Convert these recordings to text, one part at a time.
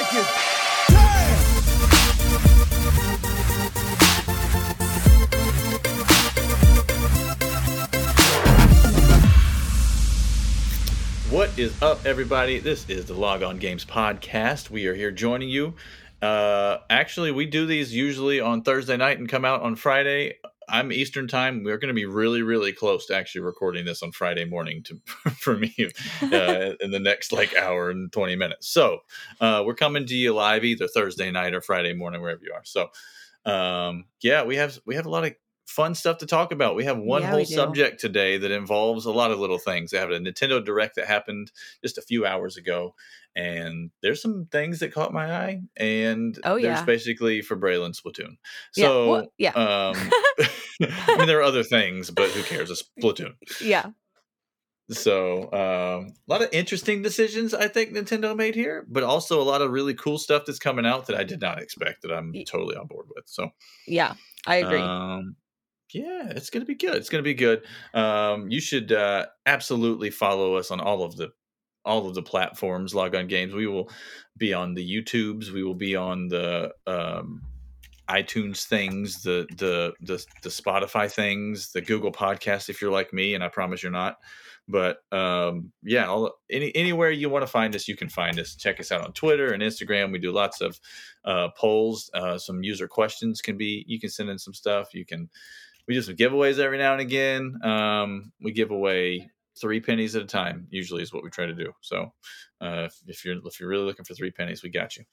like it. What is up, everybody? This is the Log On Games podcast. We are here joining you. Uh, actually, we do these usually on Thursday night and come out on Friday. I'm Eastern time. We're going to be really, really close to actually recording this on Friday morning to for me uh, in the next like hour and 20 minutes. So uh, we're coming to you live either Thursday night or Friday morning, wherever you are. So um, yeah, we have we have a lot of fun stuff to talk about. We have one Yeah, whole subject today that involves a lot of little things. They have a Nintendo Direct that happened just a few hours ago, and there's some things that caught my eye. And Oh, there's yeah. basically for Braelyn Splatoon. Yeah, So well, yeah. um, I mean there are other things, but who cares? It's Splatoon. yeah. So um, a lot of interesting decisions I think Nintendo made here, but also a lot of really cool stuff that's coming out that I did not expect that I'm totally on board with. So Yeah. I agree. um, yeah, it's gonna be good. It's gonna be good. Um, you should uh, absolutely follow us on all of the all of the platforms. Log on games. We will be on the YouTubes. We will be on the um, iTunes things, the the the the Spotify things, the Google Podcast. If you're like me, and I promise you're not. But um, yeah, all, any anywhere you want to find us, you can find us. Check us out on Twitter and Instagram. We do lots of uh, polls. Uh, some user questions can be. You can send in some stuff. You can. We do some giveaways every now and again. Um, we give away three pennies at a time. Usually is what we try to do. So uh, if, you're if you're really looking for three pennies, we got you.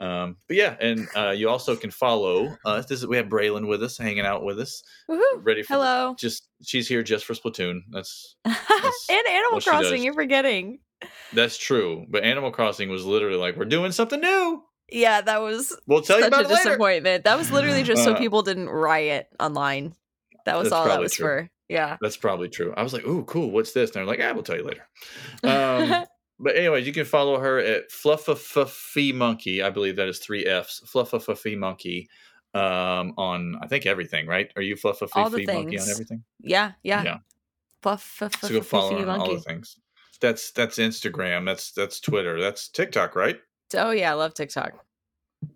Um, but yeah, and uh, you also can follow. us this is we have Braelyn with us, hanging out with us, Woohoo. ready for Hello. just she's here just for Splatoon. That's and Animal Crossing, you're forgetting. that's true. But Animal Crossing was literally like we're doing something new. Yeah, that was We'll tell you about a later. disappointment. That was literally just so Uh, people didn't riot online. That was That's all that was true. for. Yeah. That's probably true. I was like, "Ooh, cool. What's this?" And they're like, "Ah, we'll tell you later." Um, but anyways, you can follow her at Fluffafuffy Monkey. I believe that is three Fs. Fluffafuffy Monkey um, on I think everything. Right? Are you Fluffafuffy Monkey on everything? yeah. Yeah. Yeah. Fluff, fluff, So go follow her on all the things. That's that's Instagram. That's that's Twitter. That's TikTok. Right? Oh yeah, I love TikTok.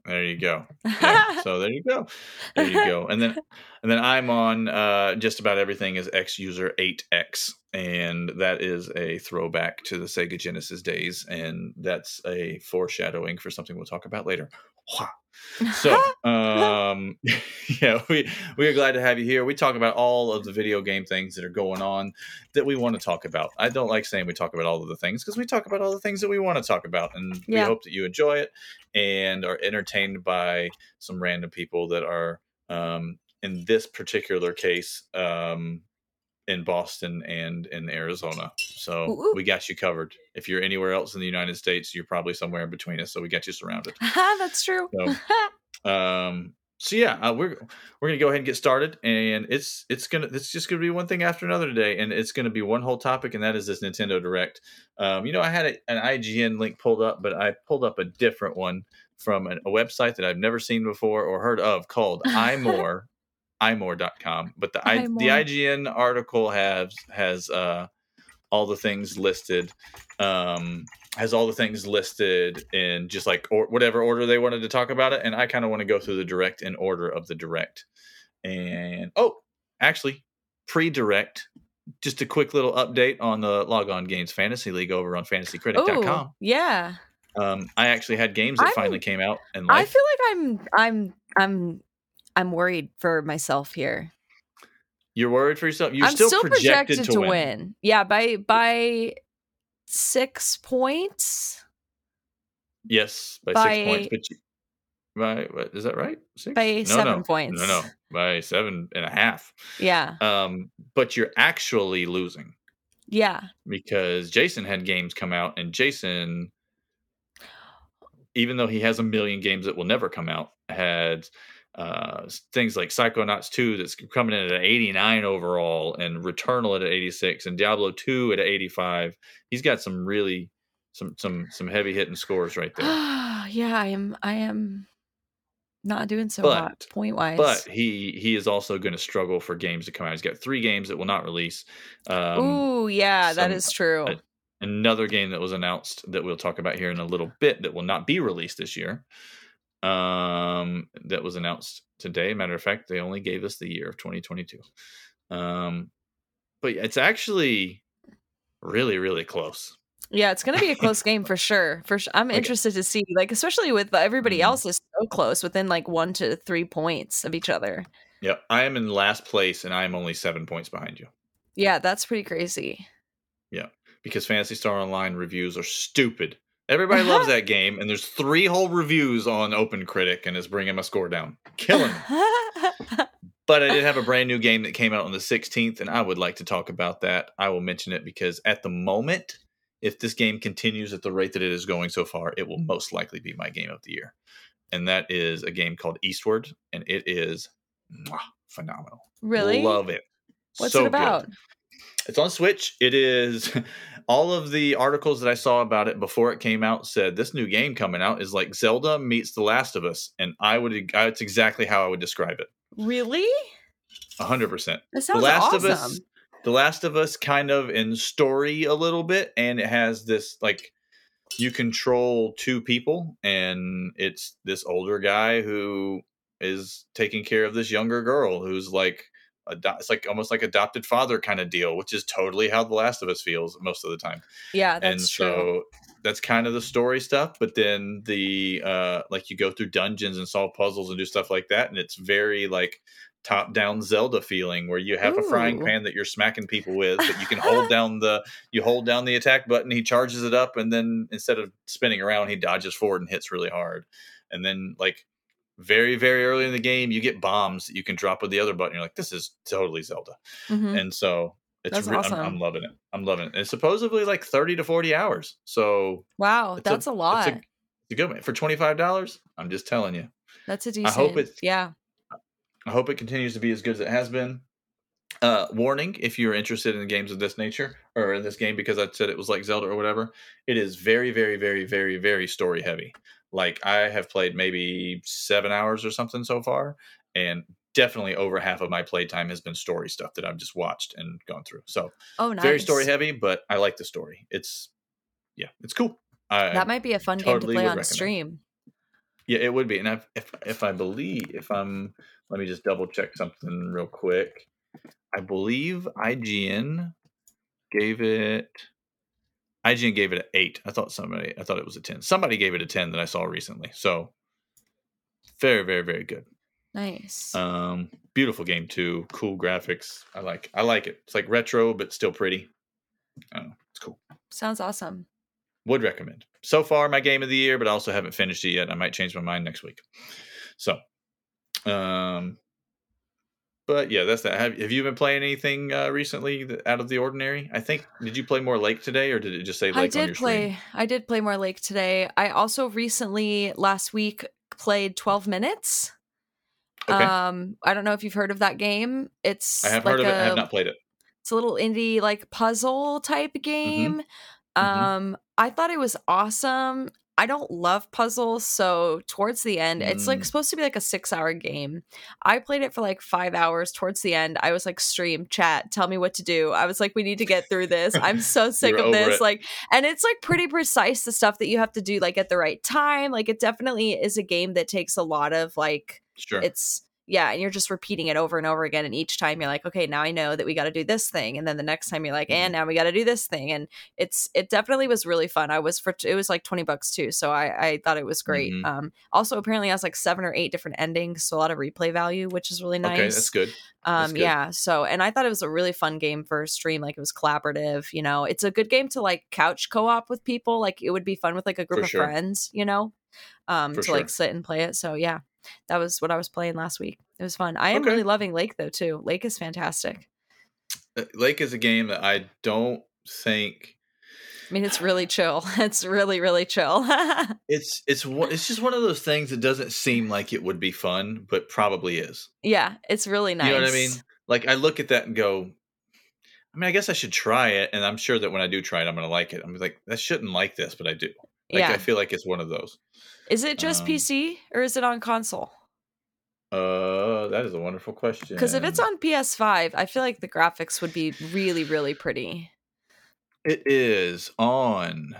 There you go. Yeah, so there you go. There you go. And then and then I'm on uh just about everything is X user 8X and that is a throwback to the Sega Genesis days and that's a foreshadowing for something we'll talk about later. Wha. So, um yeah, we we are glad to have you here. We talk about all of the video game things that are going on that we want to talk about. I don't like saying we talk about all of the things because we talk about all the things that we want to talk about and we hope that you enjoy it and are entertained by some random people that are um, in this particular case um, in Boston and in Arizona. So Ooh, ooh. we got you covered. If you're anywhere else in the United States, you're probably somewhere in between us. So we got you surrounded. That's true. So, um, so yeah, uh, we're we're gonna go ahead and get started, and it's it's gonna it's just gonna be one thing after another today, and it's gonna be one whole topic, and that is this Nintendo Direct. Um, you know, I had a, an IGN link pulled up, but I pulled up a different one from an, a website that I've never seen before or heard of called iMore, imore.com. But the I, the. IGN article has has uh, all the things listed. Um, has all the things listed in just like or whatever order they wanted to talk about it, and I kind of want to go through the direct in order of the direct. And oh, actually, pre-direct, just a quick little update on the Log On Games Fantasy League over on FantasyCritic.com. Yeah. Um, I actually had games that I'm- finally came out and I feel like I'm I'm I'm I'm worried for myself here. you're worried for yourself. You're I'm still, still, projected, to, win. win. Yeah, by by six points. Yes, by, By- six points. But you, by what, is that right? Six? By no, seven no, points. No, no, by seven and a half. Yeah. Um, but you're actually losing. Yeah. because Jason had games come out, and Jason, even though he has a million games that will never come out, had uh, things like Psychonauts 2 that's coming in at an 89 overall, and Returnal at an 86, and Diablo 2 at an 85. He's got some really some some some heavy hitting scores right there. yeah, I am I am not doing so But- hot point wise. But he he is also going to struggle for games to come out. He's got three games that will not release. Um, Ooh, yeah, that some- is true. uh, another game that was announced that we'll talk about here in a little bit that will not be released this year. Um, that was announced today. Matter of fact, they only gave us the year of 2022. Um, but it's actually really, really close. Yeah, it's going to be a close game for sure. For sure. I'm interested to see, like, especially with everybody Mhm. else is so close within like one to three points of each other. Yeah, I am in last place, and I am only seven points behind you Yeah, that's pretty crazy. Yeah, because Phantasy Star Online reviews are stupid. Everybody loves that game, and there's three whole reviews on Open Critic, and it's bringing my score down, killing me. But I did have a brand new game that came out on the 16th, and I would like to talk about that. I will mention it because at the moment, if this game continues at the rate that it is going so far, it will most likely be my game of the year. And that is a game called Eastward, and it is mwah, phenomenal. really? Love it. What's So it good. about? It's on Switch. It is all of the articles that I saw about it before it came out said this new game coming out is like Zelda meets The Last of Us, and I would that's exactly how I would describe it. Really? hundred percent. That The Last awesome. of Us, The Last of Us, kind of in story a little bit, and it has this like you control two people, and it's this older guy who is taking care of this younger girl who's like ado- it's like almost like adopted father kind of deal, which is totally how The Last of Us feels most of the time. Yeah, that's and true. so that's kind of the story stuff. But then the uh like you go through dungeons and solve puzzles and do stuff like that, and it's very like top down Zelda feeling where you have a frying pan that you're smacking people with, but you can hold down the you hold down the attack button, he charges it up, and then instead of spinning around, he dodges forward and hits really hard. And then like very, very early in the game, you get bombs that you can drop with the other button. You're like, this is totally Zelda Mhm. and so it's That's re- I'm, awesome. I'm loving it. I'm loving it. It's supposedly like thirty to forty hours, so Wow, that's a, lot. It's a, it's a good one for twenty five dollars. I'm just telling you. that's a decent. I hope it's- yeah. I hope it continues to be as good as it has been. Uh, warning: If you're interested in games of this nature or in this game, because I said it was like Zelda or whatever, it is very, very, very, very, very story heavy. Like I have played maybe seven hours or something so far, and definitely over half of my playtime has been story stuff that I've just watched and gone through. So Oh, nice. very story heavy, but I like the story. It's yeah, it's cool. I, That might be a fun game to play on recommend. stream. yeah, it would be. And I've, if if I believe if I'm let me just double check something real quick. I believe IGN gave it IGN gave it an eight. I thought somebody I thought it was a ten. Somebody gave it a ten that I saw recently. So very, very, very good. Nice. Um beautiful game too. Cool graphics. I like I like it. It's like retro but still pretty. I don't know. It's cool. Sounds awesome. would recommend. So far, my game of the year, but I also haven't finished it yet. I might change my mind next week. So, um, but yeah, that's that. Have, have you been playing anything uh, recently that, out of the ordinary? I think did you play more Lake today, or did it just say Lake I on did your play. screen? I did play more Lake today. I also recently last week played 12 minutes. Okay, Um, I don't know if you've heard of that game. It's I have like heard of it. a, I have not played it. It's a little indie like puzzle type game. Mhm. Um, I thought it was awesome. I don't love puzzles, so towards the end, it's like Mm. supposed to be like a six hour game. I played it for like five hours. Towards the end, I was like, stream, chat, tell me what to do. I was like, we need to get through this. I'm so sick of this. it. Like, and it's like pretty precise the stuff that you have to do like at the right time. Like, it definitely is a game that takes a lot of like Sure. it's yeah and you're just repeating it over and over again and each time you're like okay now i know that we got to do this thing and then the next time you're like and now we got to do this thing and it's it definitely was really fun i was for it was like 20 bucks too so i i thought it was great Mhm. um also apparently has like seven or eight different endings so a lot of replay value which is really nice Okay, that's good. um good. yeah so and i thought it was a really fun game for a stream like it was collaborative you know it's a good game to like couch co-op with people like it would be fun with like a group For of sure. friends you know um For to like sit and play it so yeah that was what i was playing last week it was fun i am Okay. really loving lake though too lake is fantastic Uh, Lake is a game that I don't think i mean it's really chill it's really really chill it's it's it's just one of those things that doesn't seem like it would be fun, but probably is. yeah it's really nice You know what I mean? Like I look at that and go, I mean, I guess I should try it, and I'm sure that when I do try it, I'm gonna like it. I'm like, I shouldn't like this, but I do. Like yeah I feel like it's one of those. Is it just um, pc or is it on console Uh, that is a wonderful question. because if it's on ps5 i feel like the graphics would be really really pretty It is on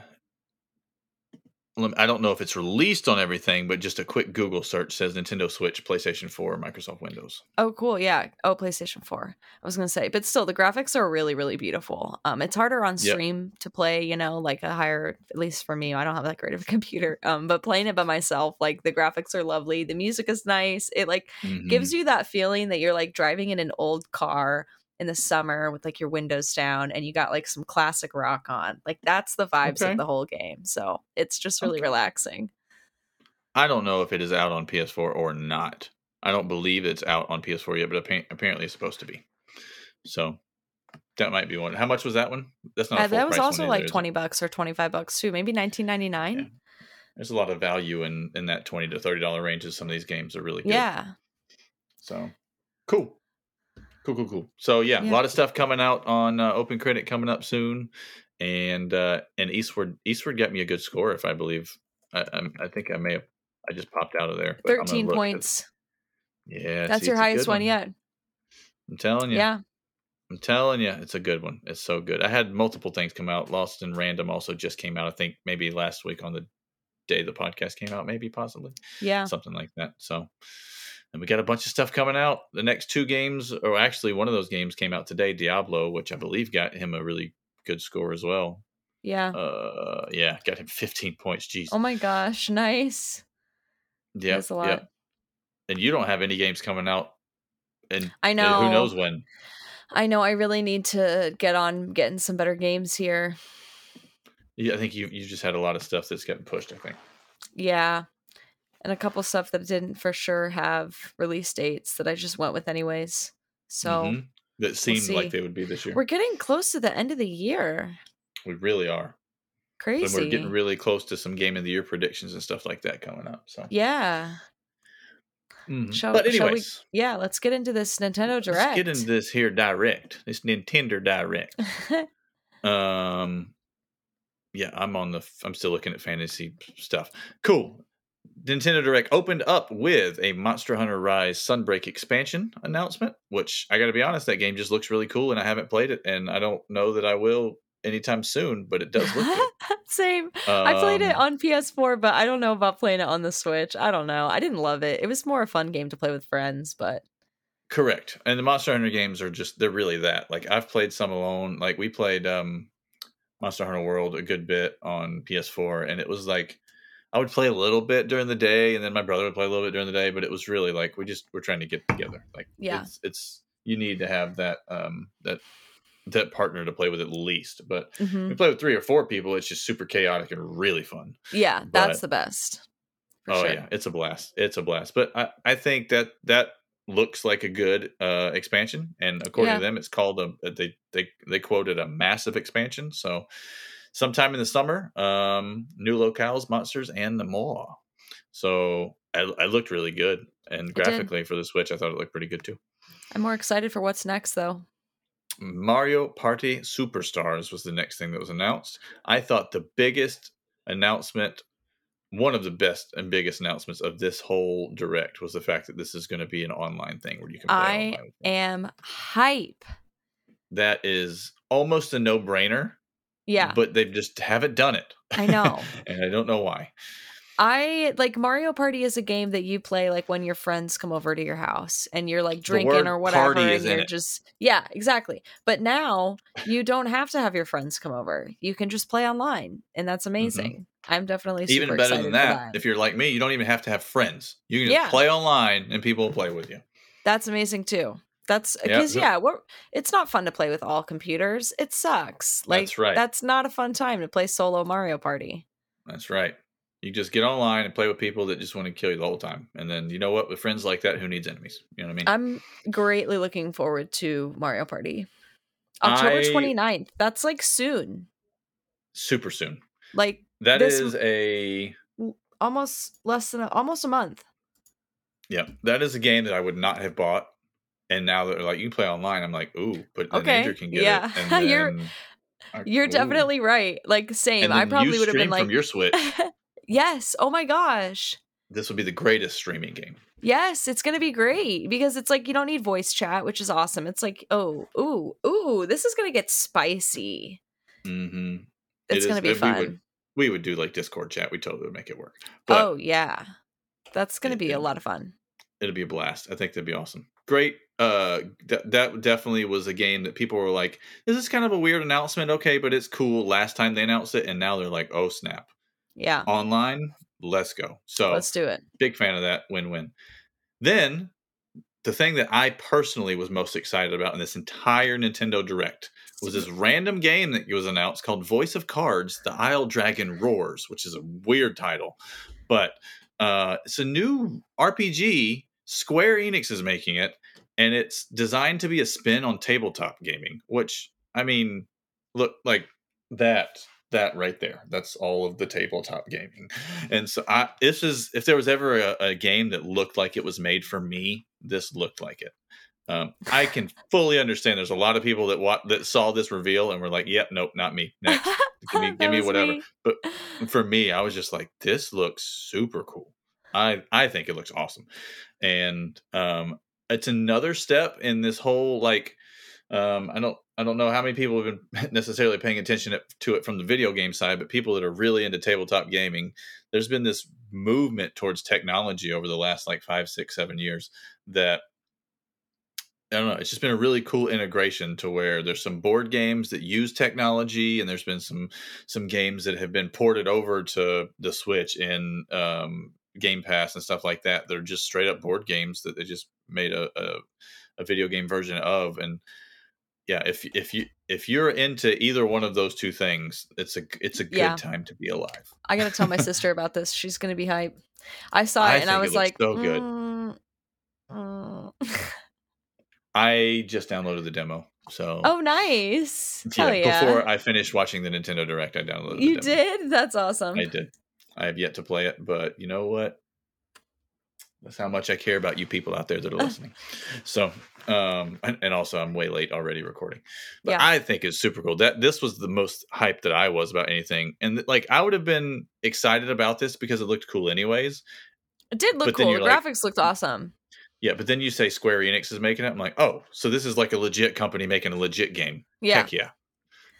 I don't know if it's released on everything, but just a quick Google search says Nintendo Switch, PlayStation 4, Microsoft Windows. Oh, cool. Yeah. Oh, PlayStation 4. I was going to say, but still, the graphics are really, really beautiful. Um, It's harder on stream yep. to play, you know, like a higher, at least for me, I don't have that great of a computer. Um, But playing it by myself, like the graphics are lovely. The music is nice. It like mm-hmm. gives you that feeling that you're like driving in an old car in the summer with like your windows down and you got like some classic rock on. Like that's the vibes okay. of the whole game. So it's just really okay. relaxing. I don't know if it is out on PS4 or not. I don't believe it's out on PS4 yet, but apparently it's supposed to be. So that might be one. How much was that one? That's not. Uh, that was also like twenty bucks or twenty five bucks too. Maybe nineteen ninety nine. Yeah. There's a lot of value in in that twenty to thirty dollar ranges. Some of these games are really good. Yeah. So cool. Cool, cool, cool. So yeah, yeah. a lot of stuff coming out on uh, Open Critic coming up soon, and uh, and Eastward Eastward got me a good score if I believe. I, I, I think I may have. I just popped out of there. Thirteen points. Yeah, that's see, your highest one. one yet. I'm telling you. Yeah. I'm telling you, it's a good one. It's so good. I had multiple things come out. Lost in Random also just came out. I think maybe last week on the day the podcast came out, maybe possibly. Yeah. Something like that. So and we got a bunch of stuff coming out. The next two games, or actually one of those games came out today, Diablo, which I believe got him a really good score as well. Yeah. Uh, yeah, got him 15 points. Jeez. Oh my gosh, nice. Yeah, That's a lot. Yeah. And you don't have any games coming out, and I know who knows when. I know. I really need to get on getting some better games here. Yeah, I think you you just had a lot of stuff that's getting pushed. I think. Yeah, and a couple stuff that didn't for sure have release dates that I just went with anyways. So mm-hmm. that seemed we'll like they would be this year. We're getting close to the end of the year. We really are. Crazy. And we're getting really close to some game of the year predictions and stuff like that coming up. So yeah. Mm-hmm. Shall, but anyways, we, yeah, let's get into this Nintendo Direct. Let's get into this here direct. This Nintendo Direct. um, yeah, I'm on the. I'm still looking at fantasy stuff. Cool. Nintendo Direct opened up with a Monster Hunter Rise Sunbreak expansion announcement, which I got to be honest, that game just looks really cool, and I haven't played it, and I don't know that I will anytime soon, but it does look. Same. Um, I played it um, on PS4, but I don't know about playing it on the Switch. I don't know. I didn't love it. It was more a fun game to play with friends, but correct. And the Monster Hunter games are just they're really that. Like I've played some alone. Like we played um Monster Hunter World a good bit on PS4, and it was like I would play a little bit during the day, and then my brother would play a little bit during the day. But it was really like we just we're trying to get together. Like yeah, it's, it's you need to have that um that that partner to play with at least. But mm-hmm. we play with three or four people, it's just super chaotic and really fun. Yeah, but, that's the best. Oh sure. yeah, it's a blast. It's a blast. But I I think that that looks like a good uh expansion, and according yeah. to them, it's called a they they they quoted a massive expansion. So sometime in the summer. Um, new locales, monsters, and the more. So I, I looked really good, and graphically for the Switch, I thought it looked pretty good too. I'm more excited for what's next, though. Mario Party Superstars was the next thing that was announced. I thought the biggest announcement, one of the best and biggest announcements of this whole direct was the fact that this is going to be an online thing where you can play. I am hype. That is almost a no brainer. Yeah. But they just haven't done it. I know. and I don't know why. I like Mario Party is a game that you play like when your friends come over to your house and you're like drinking or whatever and you're just yeah, exactly. But now you don't have to have your friends come over. You can just play online and that's mm-hmm. amazing. Mm-hmm. I'm definitely even better than that, that, If you're like me, you don't even have to have friends. You can just yeah. play online and people will play with you. That's amazing too. That's because yeah, yeah, we're it's not fun to play with all computers. It sucks. Like that's right. That's not a fun time to play solo Mario Party. That's right. You just get online and play with people that just want to kill you the whole time. And then you know what? With friends like that, who needs enemies? You know what I mean? I'm greatly looking forward to Mario Party. October I, 29th. That's like soon. Super soon. Like that is a almost less than a, almost a month. Yeah, that is a game that I would not have bought and now they're like you play online i'm like ooh but then okay. andrew can get yeah. it and you're I, you're ooh. definitely right like same i probably would have been like from your switch yes oh my gosh this would be the greatest streaming game yes it's gonna be great because it's like you don't need voice chat which is awesome it's like oh ooh ooh this is gonna get spicy Mm-hmm. It's It gonna be we fun. would- We would do like Discord chat. We totally would make it work. But oh yeah, that's gonna It- be a lot of fun. It'd be a blast. I think that'd be awesome. Great. Uh, that that definitely was a game that people were like, "This is kind of a weird announcement." Okay, but it's cool. Last time they announced it, and now they're like, "Oh snap!" Yeah, Online, let's go. So let's do it. big fan of that. Win win. Then the thing that I personally was most excited about in this entire Nintendo Direct was this random game that was announced called Voice of Cards: The Isle Dragon Roars, which is a weird title, but uh, it's a new RPG. Square Enix is making it, and it's designed to be a spin on tabletop gaming. Which I mean, look like that that right there. That's all of the tabletop gaming. And so I this is if there was ever a, a game that looked like it was made for me, this looked like it. Um, I can fully understand. There's a lot of people that wa- that saw this reveal and were like, "Yep, nope, not me." Next, give me, give me whatever. me. But for me, I was just like, "This looks super cool." I I think it looks awesome, and um, it's another step in this whole like um, I don't I don't know how many people have been necessarily paying attention to it from the video game side, but people that are really into tabletop gaming, there's been this movement towards technology over the last like five, six, seven years that I don't know. It's just been a really cool integration to where there's some board games that use technology, and there's been some some games that have been ported over to the Switch in um, Game Pass and stuff like that. They're just straight up board games that they just made a, a a video game version of, and yeah, if if you if you're into either one of those two things, it's a it's a good Yeah. time to be alive. I gotta tell my sister about this. She's gonna be hype. I saw I it and I think it was like, so good. "Mm, mm." I just downloaded the demo, so "Oh, nice! yeah, yeah! before I finished watching the Nintendo Direct, I downloaded. you the demo. did? That's awesome. I did. I have yet to play it, but you know what? That's how much I care about you people out there that are listening. So, um, and, and also I'm way late already recording, but Yeah. I think it's super cool. That this was the most hype that I was about anything, and like I would have been excited about this because it looked cool anyways. It did look cool. The like- graphics looked awesome. Yeah, but then you say Square Enix is making it. I'm like, oh, so this is like a legit company making a legit game. Yeah, Heck yeah.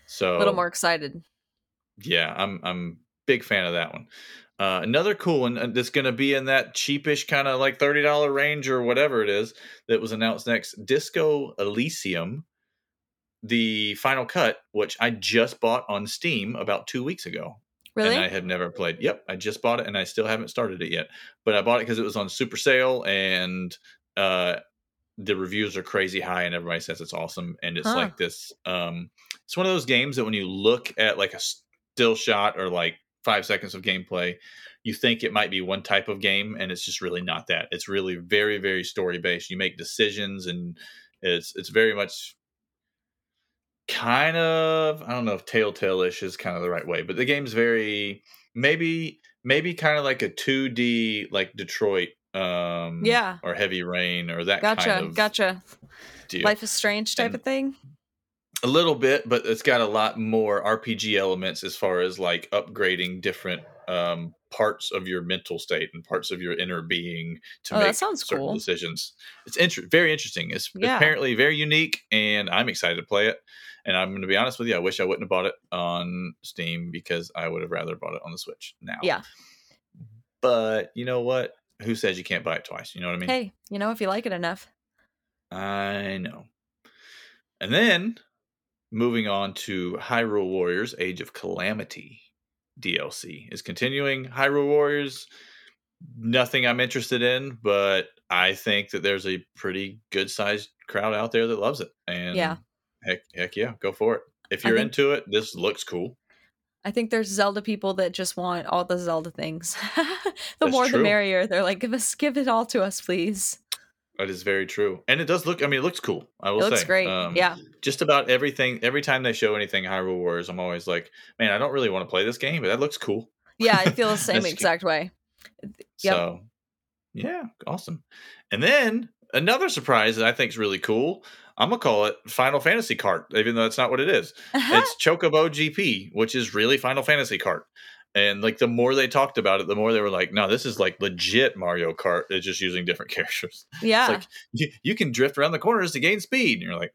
So a little more excited. yeah, I'm I'm big fan of that one. Uh, another cool one uh, that's going to be in that cheapish kind of like thirty dollar range or whatever it is that was announced next. Disco Elysium, the final cut, which I just bought on Steam about two weeks ago, Really? and I had never played. Yep, I just bought it and I still haven't started it yet. But I bought it because it was on super sale and uh, the reviews are crazy high and everybody says it's awesome. And it's Huh. like this. Um, it's one of those games that when you look at like a still shot or like five seconds of gameplay, you think it might be one type of game, and it's just really not that. It's really very very story based. You make decisions and it's it's very much kind of I don't know if telltale-ish is kind of the right way, but the game's very maybe maybe kind of like a 2D like Detroit um Yeah. or Heavy Rain or that gotcha. kind of gotcha. deal. Life is Strange type And- of thing. A little bit, but it's got a lot more RPG elements as far as like upgrading different um parts of your mental state and parts of your inner being to Oh, that make sounds certain cool. decisions. It's inter- very interesting. It's Yeah. apparently very unique, and I'm excited to play it. And I'm going to be honest with you, I wish I wouldn't have bought it on Steam because I would have rather bought it on the Switch now. Yeah. But you know what? Who says you can't buy it twice? You know what I mean? Hey, you know if you like it enough. I know. And then moving on to Hyrule Warriors Age of Calamity DLC is continuing. Hyrule Warriors, nothing I'm interested in, but I think that there's a pretty good sized crowd out there that loves it. And Yeah. heck, heck yeah, go for it. If you're think- into it, this looks cool. I think there's Zelda people that just want all the Zelda things. the That's more the merrier. They're like, give us, give it all to us, please. That is very true. And it does look, I mean, it looks cool. I will It looks say. great. Um, yeah. just about everything every time they show anything Hyrule Wars, I'm always like, man, I don't really want to play this game, but that looks cool. Yeah, I feel the same exact way. Yep. So yeah, awesome. And then another surprise that I think is really cool. I'm gonna call it Final Fantasy Kart, even though that's not what it is. It's Chocobo GP, which is really Final Fantasy Kart. And like the more they talked about it, the more they were like, "No, this is like legit Mario Kart. It's just using different characters. yeah. It's like you, you can drift around the corners to gain speed." And you're like,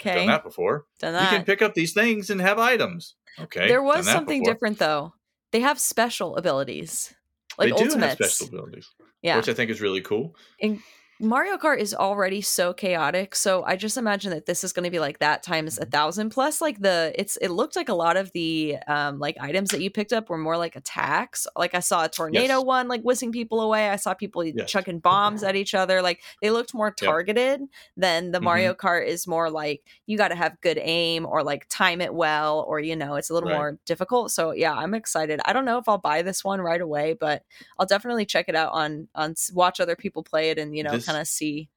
"I've okay. "Done that before." Done You can pick up these things and have items. Okay. there was something before. different though. They have special abilities, like they do ultimates. have special abilities, yeah, which I think is really cool. Mario Kart is already so chaotic, so I just imagine that this is going to be like that times Mm-hmm. a thousand. Plus, like the it's it looked like a lot of the um like items that you picked up were more like attacks. Like I saw a tornado Yes. one like whizzing people away. I saw people Yes. chucking bombs at each other. Like they looked more targeted than the Mhm. Mario Kart is more like you got to have good aim or like time it well or you know it's a little Right. more difficult. So yeah, I'm excited. I don't know if I'll buy this one right away, but I'll definitely check it out on on watch other people play it and you know This- kind of see.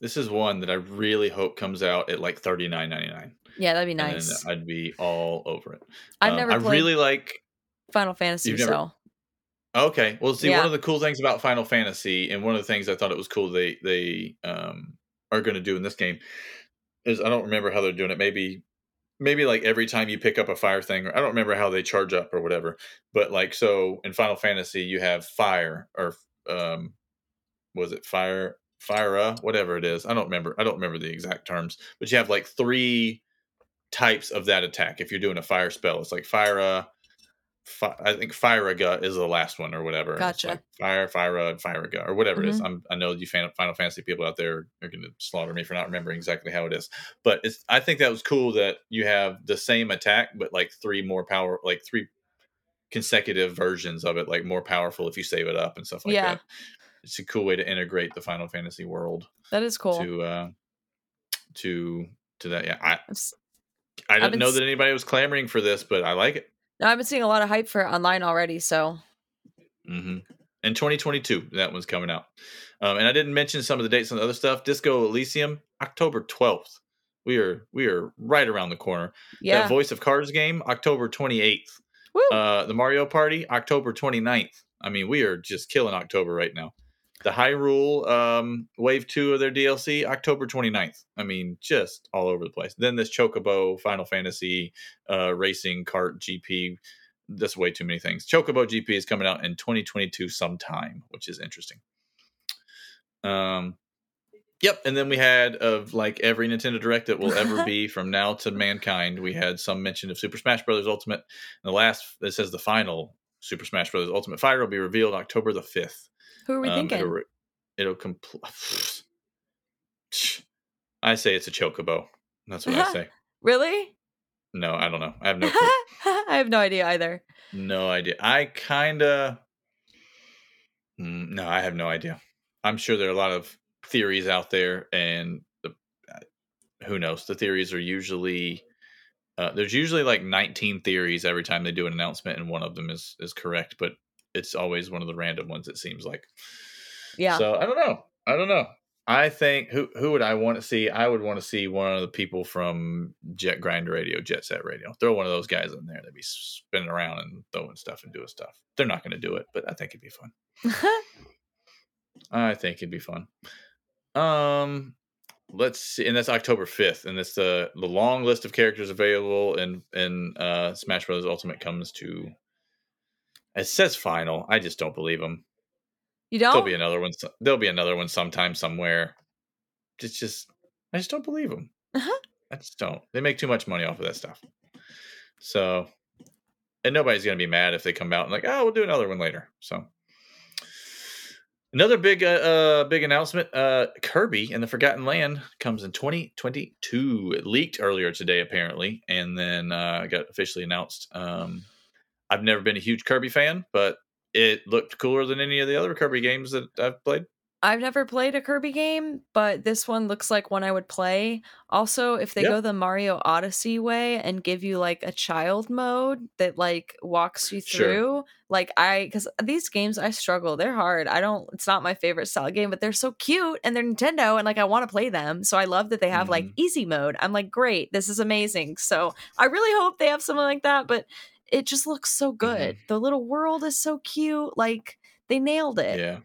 This is one that I really hope comes out at like thirty nine ninety nine, Yeah, that'd be nice. I'd be all over it. I've Um, never I really like. Final Fantasy, never- so Okay, well, see, Yeah. one of the cool things about Final Fantasy, and one of the things I thought it was cool they they um, are going to do in this game is I don't remember how they're doing it. Maybe maybe like every time you pick up a fire thing, or I don't remember how they charge up or whatever. But like so in Final Fantasy, you have fire or um, was it fire fire uh, whatever it is. I don't remember. I don't remember the exact terms, but you have like three types of that attack. If you're doing a fire spell, it's like fire uh, fi- I think Firaga is the last one or whatever. Gotcha. like fire, Fira, and Firaga or whatever it is. Mhm. I'm, I know you fan, Final Fantasy people out there are going to slaughter me for not remembering exactly how it is. But it's. I think that was cool that you have the same attack, but like three more power, like three consecutive versions of it, like more powerful if you save it up and stuff like Yeah. that. It's a cool way to integrate the Final Fantasy world that is cool. to uh to to that. Yeah, I I didn't know that anybody was clamoring for this, but I like it. no, I've been seeing a lot of hype for it online already. So hmm In 2022, that one's coming out. Um, and I didn't mention some of the dates on the other stuff. Disco Elysium, October 12th. We are we are right around the corner. yeah, That Voice of Cards game, October 28th. Woo. Uh, the Mario Party, October 29th. I mean, we are just killing October right now. The Hyrule um, Wave 2 of their DLC, October 29th. I mean, just all over the place. Then this Chocobo Final Fantasy uh, Racing Kart GP. That's way too many things. Chocobo GP is coming out in 2022 sometime, which is interesting. Um, Yep, and then we had of like every Nintendo Direct that will ever be from now to mankind. We had some mention of Super Smash Bros. Ultimate. And the last it says the final Super Smash Bros. Ultimate Fighter will be revealed October the fifth. Who are we Um, thinking? It'll, it'll compl- I say it's a chocobo. That's what I say. really? No, I don't know. I have no. I have no idea either. no idea. I kind of. No, I have no idea. I'm sure there are a lot of theories out there, and the, uh, who knows? The theories are usually. Uh, there's usually like 19 theories every time they do an announcement, and one of them is is correct, but it's always one of the random ones. It seems like. Yeah. So I don't know. I don't know. I think who who would I want to see? I would want to see one of the people from Jet Grind Radio, Jet Set Radio. Throw one of those guys in there. They'd be spinning around and throwing stuff and doing stuff. They're not going to do it, but I think it'd be fun. I think it'd be fun. Um, let's see, and that's October fifth, and it's the the long list of characters available in in uh, Smash Bros. Ultimate comes to. It says final. I just don't believe them. you don't. There'll be another one. There'll be another one sometime somewhere. It's just, I just don't believe them. Uh-huh. I just don't. They make too much money off of that stuff. So, and nobody's gonna be mad if they come out and like, oh, we'll do another one later. So, another big, uh, uh big announcement. Uh, Kirby and the Forgotten Land comes in 2022. It leaked earlier today, apparently, and then uh, got officially announced. Um, I've never been a huge Kirby fan, but it looked cooler than any of the other Kirby games that I've played. I've never played a Kirby game, but this one looks like one I would play. Also, if they Yeah. go the Mario Odyssey way and give you like a child mode that like walks you Sure. through, like I cuz these games I struggle. They're hard. I don't it's not my favorite style game, but they're so cute and they're Nintendo and like I want to play them. So I love that they have like Mhm. easy mode. I'm like, "Great. This is amazing." So I really hope they have something like that, but it just looks so mm-hmm. good. The little world is so cute. Like they nailed it. Yeah.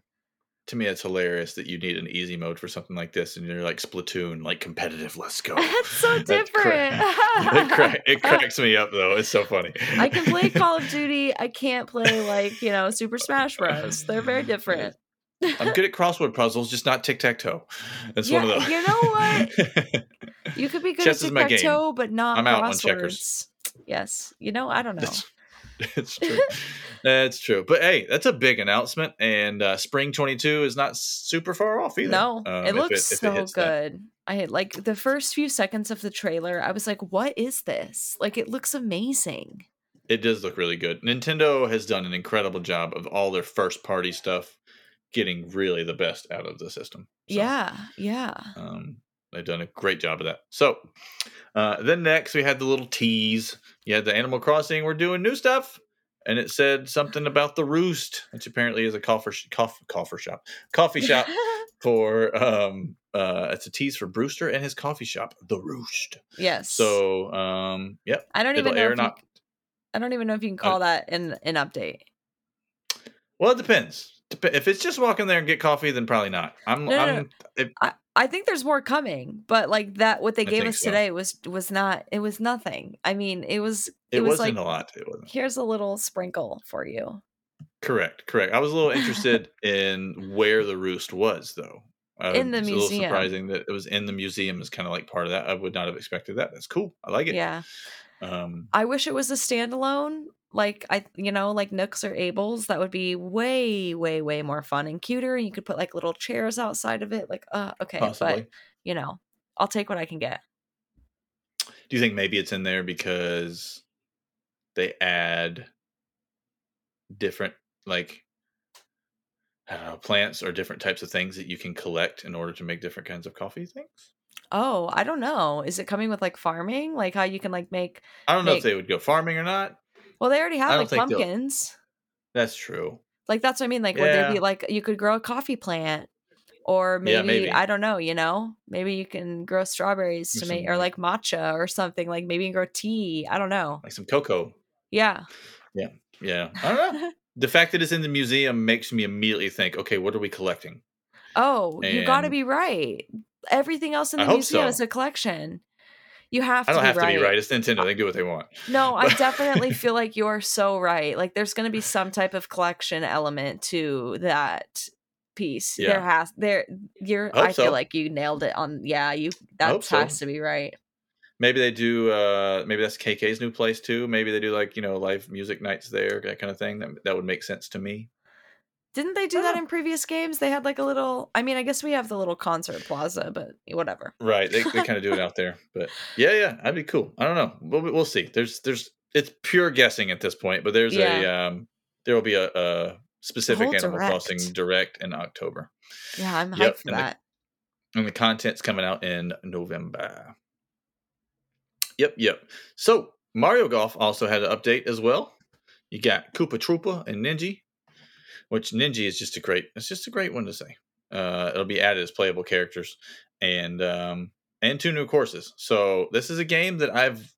To me, it's hilarious that you need an easy mode for something like this, and you're like Splatoon, like competitive. Let's go. That's so That's different. it, cra- it cracks me up though. It's so funny. I can play Call of Duty. I can't play like, you know, Super Smash Bros. They're very different. I'm good at crossword puzzles, just not tic tac toe. It's one of those. you know what? You could be good Chess at tic tac toe, but not I'm crosswords. Yes. You know, I don't know. That's, it's true. that's true. But hey, that's a big announcement, and uh, spring 22 is not super far off either. No, um, it looks if so that. good. I had like the first few seconds of the trailer, I was like, what is this? Like, it looks amazing. It does look really good. Nintendo has done an incredible job of all their first party stuff getting really the best out of the system. So, Yeah. Yeah. Um, they've done a great job of that. So uh, then next we had the little tease. You had the Animal Crossing. We're doing new stuff, and it said something about the Roost, which apparently is a coffee sh- coffee, coffee shop, coffee shop for um uh it's a tease for Brewster and his coffee shop, the Roost. yes. So um yep, I don't even know. If you, not. I don't even know if you can call that an an update. Well, it depends. Dep- If it's just walk in there and get coffee, then probably not. I'm No, no, no. I'm if, I think there's more coming, but like that, what they I gave us so. today was was not. It was nothing. I mean, it was. It, it, was wasn't like a lot. It wasn't. here's a little sprinkle for you. Correct, correct. I was a little interested in where the roost was, though. Uh, In the it's a little museum. surprising that it was in the museum is kind of like part of that. I would not have expected that. That's cool. I like it. Yeah. Um, I wish it was a standalone. Like I, you know, like Nooks or Able's. That would be way, way, way more fun and cuter. And you could put like little chairs outside of it. Like, uh, okay, possibly. but you know, I'll take what I can get. Do you think maybe it's in there because they add different like I don't know plants or different types of things that you can collect in order to make different kinds of coffee things? Oh, I don't know. Is it coming with like farming? Like how you can like make? I don't know Make- if they would go farming or not. Well, they already have like pumpkins. That's true. Like that's what I mean. Like would there be like you could grow a coffee plant, or maybe, Yeah, maybe. I don't know. You know, maybe you can grow strawberries Or to make, or like- matcha or something. Like maybe you can grow tea. I don't know. Like some cocoa. Yeah. Yeah. Yeah. I don't know. the fact that it's in the museum makes me immediately think, okay, what are we collecting? Oh, you got to be right. Everything else in the museum so. is a collection. You have to. I don't be have right. to be right. It's Nintendo. They do what they want. No, I definitely feel like you're so right. Like there's going to be some type of collection element to that piece. Yeah. There has there you're I I feel so. like you nailed it on yeah, you that so. has to be right. Maybe they do. uh Maybe that's KK's new place too. Maybe they do like you know live music nights there, that kind of thing. That that would make sense to me. Didn't they do that Ah. in previous games? They had like a little I mean, I guess we have the little concert plaza, but whatever. Right? They they kind of do it out there. But yeah, yeah, that'd be cool. I don't know. We'll we'll see. There's there's it's pure guessing at this point. But there's a um there will be a, a specific Animal Crossing direct. direct in October, Yeah, I'm hyped Yep, for and the- that. and the content's coming out in November. Yep, yep. So Mario Golf also had an update as well. You got Koopa Troopa and Ninja, which Ninja is just a great. It's just a great one to say. Uh, it'll be added as playable characters, and um, and two new courses. So this is a game that I've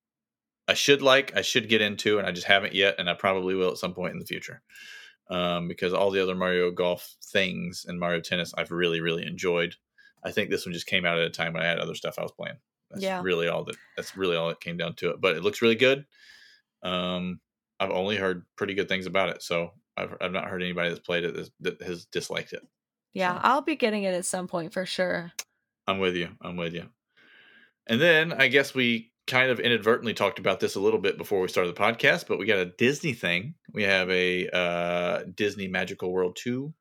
I should like, I should get into, and I just haven't yet, and I probably will at some point in the future. Um, because all the other Mario Golf things and Mario Tennis I've really, really enjoyed. I think this one just came out at a time when I had other stuff I was playing. That's Yeah. really all that. That's really all that came down to it. But it looks really good. Um, I've only heard pretty good things about it, so I've I've not heard anybody that's played it that, has disliked it. Yeah, So- I'll be getting it at some point for sure. I'm with you. I'm with you. And then I guess we kind of inadvertently talked about this a little bit before we started the podcast, but we got a Disney thing. We have a uh, Disney Magical World 2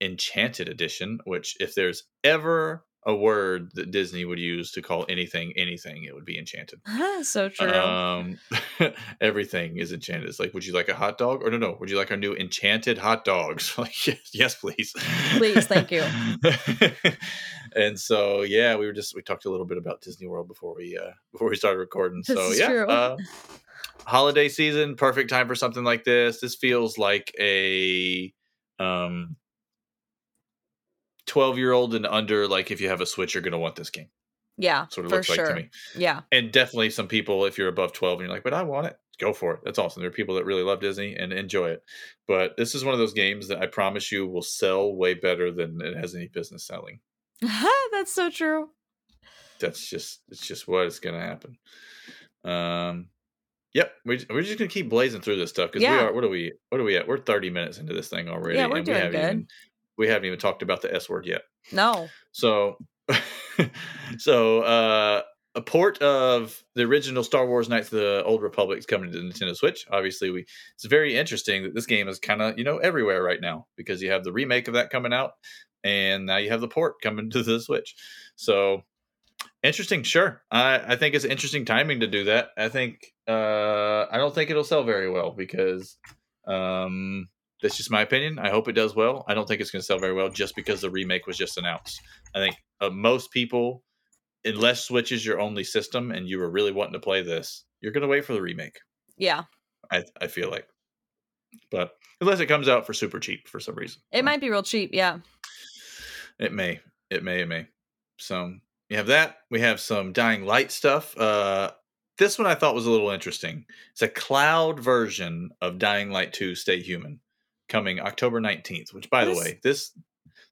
Enchanted Edition, which if there's ever a word that Disney would use to call anything anything, it would be enchanted. so true. Um, everything is enchanted. It's like, would you like a hot dog? Or no, no, would you like our new enchanted hot dogs? like, yes, yes, please. Please, thank you. and so, yeah, we were just we talked a little bit about Disney World before we uh before we started recording. This so yeah, true. uh, holiday season, perfect time for something like this. This feels like a um. 12 year old and under like if you have a switch you're going to want this game. Yeah, That's what it looks sure. like to me. Yeah, and definitely some people if you're above 12 and you're like but i want it go for it. That's awesome. There are people that really love disney and enjoy it. But this is one of those games that i promise you will sell way better than it has any business selling. That's so true. that's just it's just what is going to happen. Um yep we, we're just going to keep blazing through this stuff because we are what are we what are we at? We're 30 minutes into this thing already Yeah, we're and doing we haven't good. even we haven't even talked about the s word yet No, So, so uh, a port of the original Star Wars Knights of the Old Republic is coming to the Nintendo Switch. Obviously, we it's very interesting that this game is kind of you know everywhere right now because you have the remake of that coming out, and now you have the port coming to the Switch. So interesting, sure. I I think it's interesting timing to do that. I think uh I don't think it'll sell very well because um that's just my opinion. I hope it does well. I don't think it's going to sell very well just because the remake was just announced. I think uh, most people unless Switch is your only system and you were really wanting to play this, you're going to wait for the remake. Yeah. I, I feel like. But unless it comes out for super cheap for some reason. It might be real cheap. Yeah. It may. It may. It may. So we have that. We have some Dying Light stuff. Uh, this one I thought was a little interesting. It's a cloud version of Dying Light 2 Stay Human coming October 19th, which by the way, this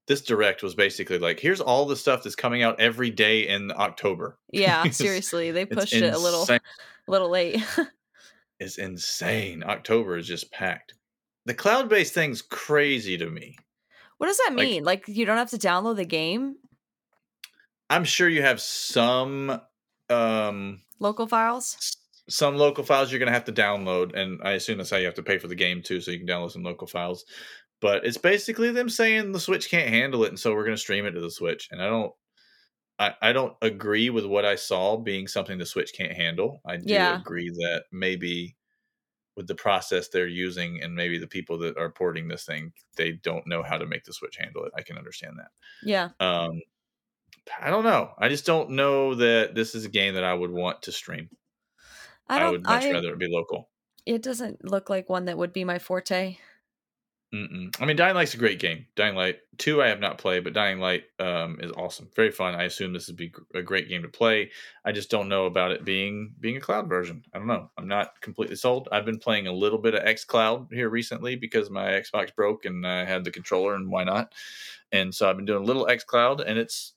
this direct was basically like, here's all the stuff that's coming out every day in October. Yeah, seriously, they pushed it a little, a little late. it's insane. October is just packed. The cloud-based thing's crazy to me. What does that mean? Like, like you don't have to download the game? I'm sure you have some um local files. Some local files you're gonna have to download, and I assume that's how you have to pay for the game too, so you can download some local files. But it's basically them saying the switch can't handle it and so we're going to stream it to the switch and i don't I, I don't agree with what i saw being something the switch can't handle. I do yeah. agree that maybe with the process they're using and maybe the people that are porting this thing they don't know how to make the switch handle it. I can understand that. Yeah. Um i don't know. I just don't know that this is a game that i would want to stream i, I would much I, rather it be local it doesn't look like one that would be my forte Mm-mm. I mean, Dying Light's a great game. Dying Light two, I have not played, but Dying Light um, is awesome, very fun. I assume this would be a great game to play. I just don't know about it being being a cloud version. I don't know. I'm not completely sold. I've been playing a little bit of X Cloud here recently because my Xbox broke and I had the controller, and why not? And so I've been doing a little X Cloud, and it's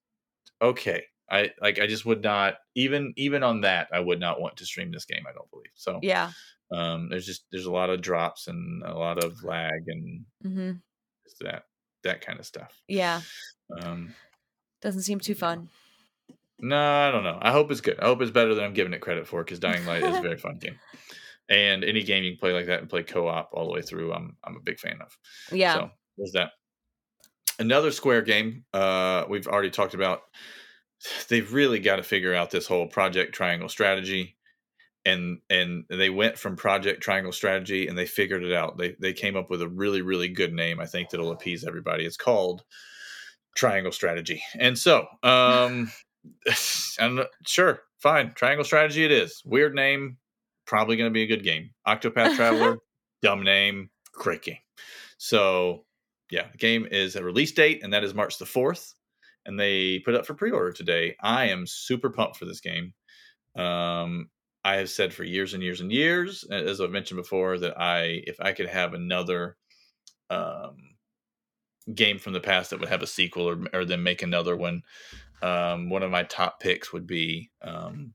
okay. I like. I just would not even even on that. I would not want to stream this game. I don't believe so. Yeah. Um, there's just there's a lot of drops and a lot of lag and mm-hmm. that that kind of stuff. Yeah. Um, doesn't seem too fun. No, I don't know. I hope it's good. I hope it's better than I'm giving it credit for because Dying Light is a very fun game. And any game you can play like that and play co-op all the way through, I'm I'm a big fan of. Yeah. So there's that. Another Square game uh, we've already talked about. They've really got to figure out this whole Project Triangle strategy and and they went from project triangle strategy and they figured it out. They they came up with a really really good name i think that'll appease everybody. It's called triangle strategy. And so um and sure fine triangle strategy it is. Weird name probably going to be a good game. Octopath traveler dumb name great game. So yeah the game is a release date and that is march the 4th and they put up for pre-order today i am super pumped for this game um I have said for years and years and years, as I've mentioned before, that I, if I could have another um, game from the past that would have a sequel or, or then make another one, um, one of my top picks would be um,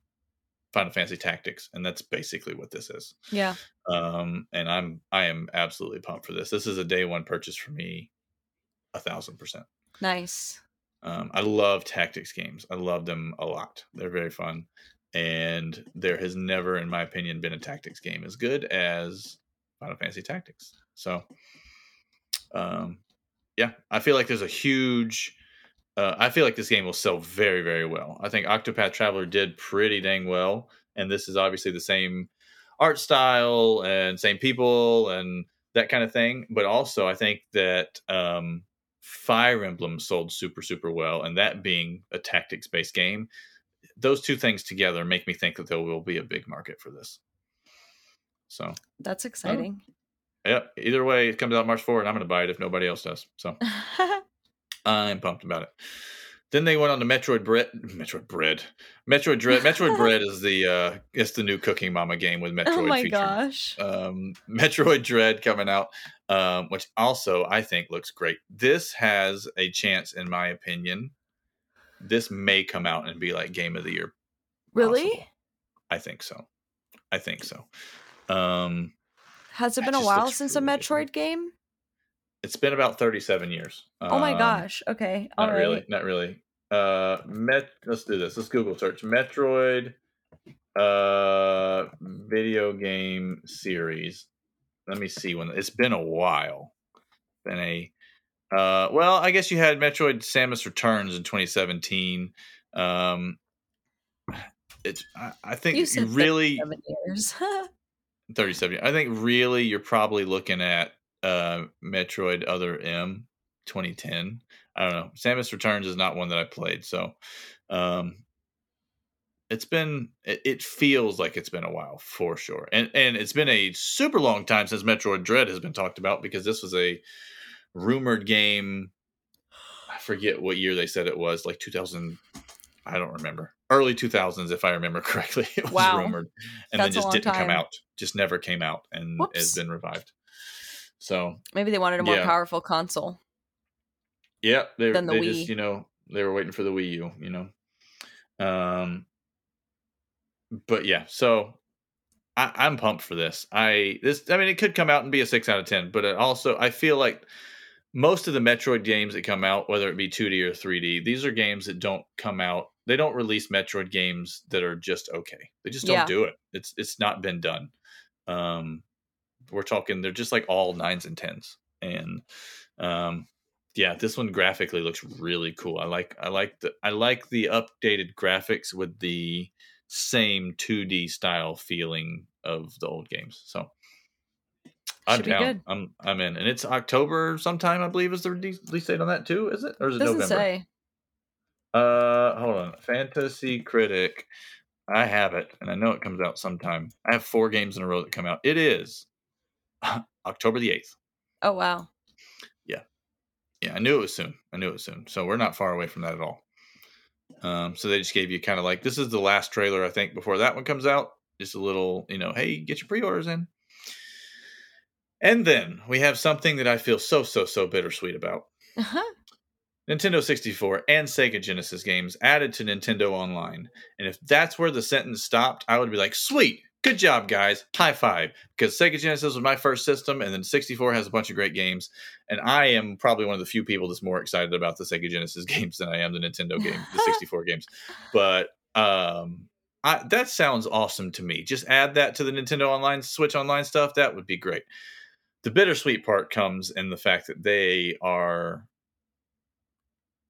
Final Fantasy Tactics, and that's basically what this is. Yeah. Um, and I'm I am absolutely pumped for this. This is a day one purchase for me, a thousand percent. Nice. Um, I love tactics games. I love them a lot. They're very fun and there has never, in my opinion, been a tactics game as good as Final Fantasy Tactics. So, um, yeah, I feel like there's a huge. Uh, I feel like this game will sell very, very well. I think Octopath Traveler did pretty dang well, and this is obviously the same art style and same people and that kind of thing. But also, I think that um, Fire Emblem sold super, super well, and that being a tactics based game, those two things together make me think that there will be a big market for this. So that's exciting. yeah. Either way, it comes out March 4 and I'm going to buy it if nobody else does. So I'm pumped about it. Then they went on to Metroid Bread. Metroid Bread. Metroid Dread. Metroid Bread is the uh it's the new Cooking Mama game with oh Metroid. Oh my featuring, gosh. Um, Metroid Dread coming out, um, which also I think looks great. This has a chance, in my opinion, this may come out and be like game of the year. Really? Possible. I think so. I think so. Um Has it been a while since really a Metroid game? It's been about 37 years. Oh my um, gosh. Okay. All not right. really. Not really. uh, Met. Let's do this. Let's Google search Metroid uh video game series. Let me see when it's been a while. Been a uh well, I guess you had Metroid Samus Returns in 2017. Um it's I, I think You you, really 37 years. 37. I think really you're probably looking at uh Metroid Other M 2010. I don't know. Samus Returns is not one that I played, so um it's been it, feels like it's been a while for sure. And and it's been a super long time since Metroid Dread has been talked about because this was a rumored game I forget what year they said it was, like 2000 I don't remember. Early 2000s if I remember correctly. It was Wow. rumored and That's then just didn't come out. Just never came out and has been revived. So, Maybe they wanted a more Yeah. powerful console. Yeah, they than the they Wii. just you know they were waiting for the Wii U, you know. Um, but yeah, so I, I'm pumped for this. I this I mean it could come out and be a six out of ten, but it also I feel like most of the Metroid games that come out, whether it be 2D or 3D, these are games that don't come out. They don't release Metroid games that are just okay. They just don't Yeah. do it. It's it's not been done. Um, we're talking they're just like all nines and tens, and um, yeah, this one graphically looks really cool. I like I like the I like the updated graphics with the same 2D style feeling of the old games. So I'm Should down. I'm I'm in, and it's October sometime. I believe is the release release date on that too. Is it or is it Doesn't November? say. Uh, hold on. Fantasy Critic. I have it, and I know it comes out sometime. I have four games in a row that come out. It is October the eighth. Oh wow. Yeah, yeah, I knew it was soon. I knew it was soon. So we're not far away from that at all. Um, so they just gave you kind of like this is the last trailer I think before that one comes out. Just a little, you know, hey, get your pre-orders in. And then we have something that I feel so so so bittersweet about. Uh-huh. Nintendo 64 and Sega Genesis games added to Nintendo Online. And if that's where the sentence stopped, I would be like, sweet, good job, guys, high five. Because Sega Genesis was my first system, and then 64 has a bunch of great games. And I am probably one of the few people that's more excited about the Sega Genesis games than I am the Nintendo game, the 64 games. But um, I, that sounds awesome to me. Just add that to the Nintendo Online, Switch Online stuff. That would be great. The bittersweet part comes in the fact that they are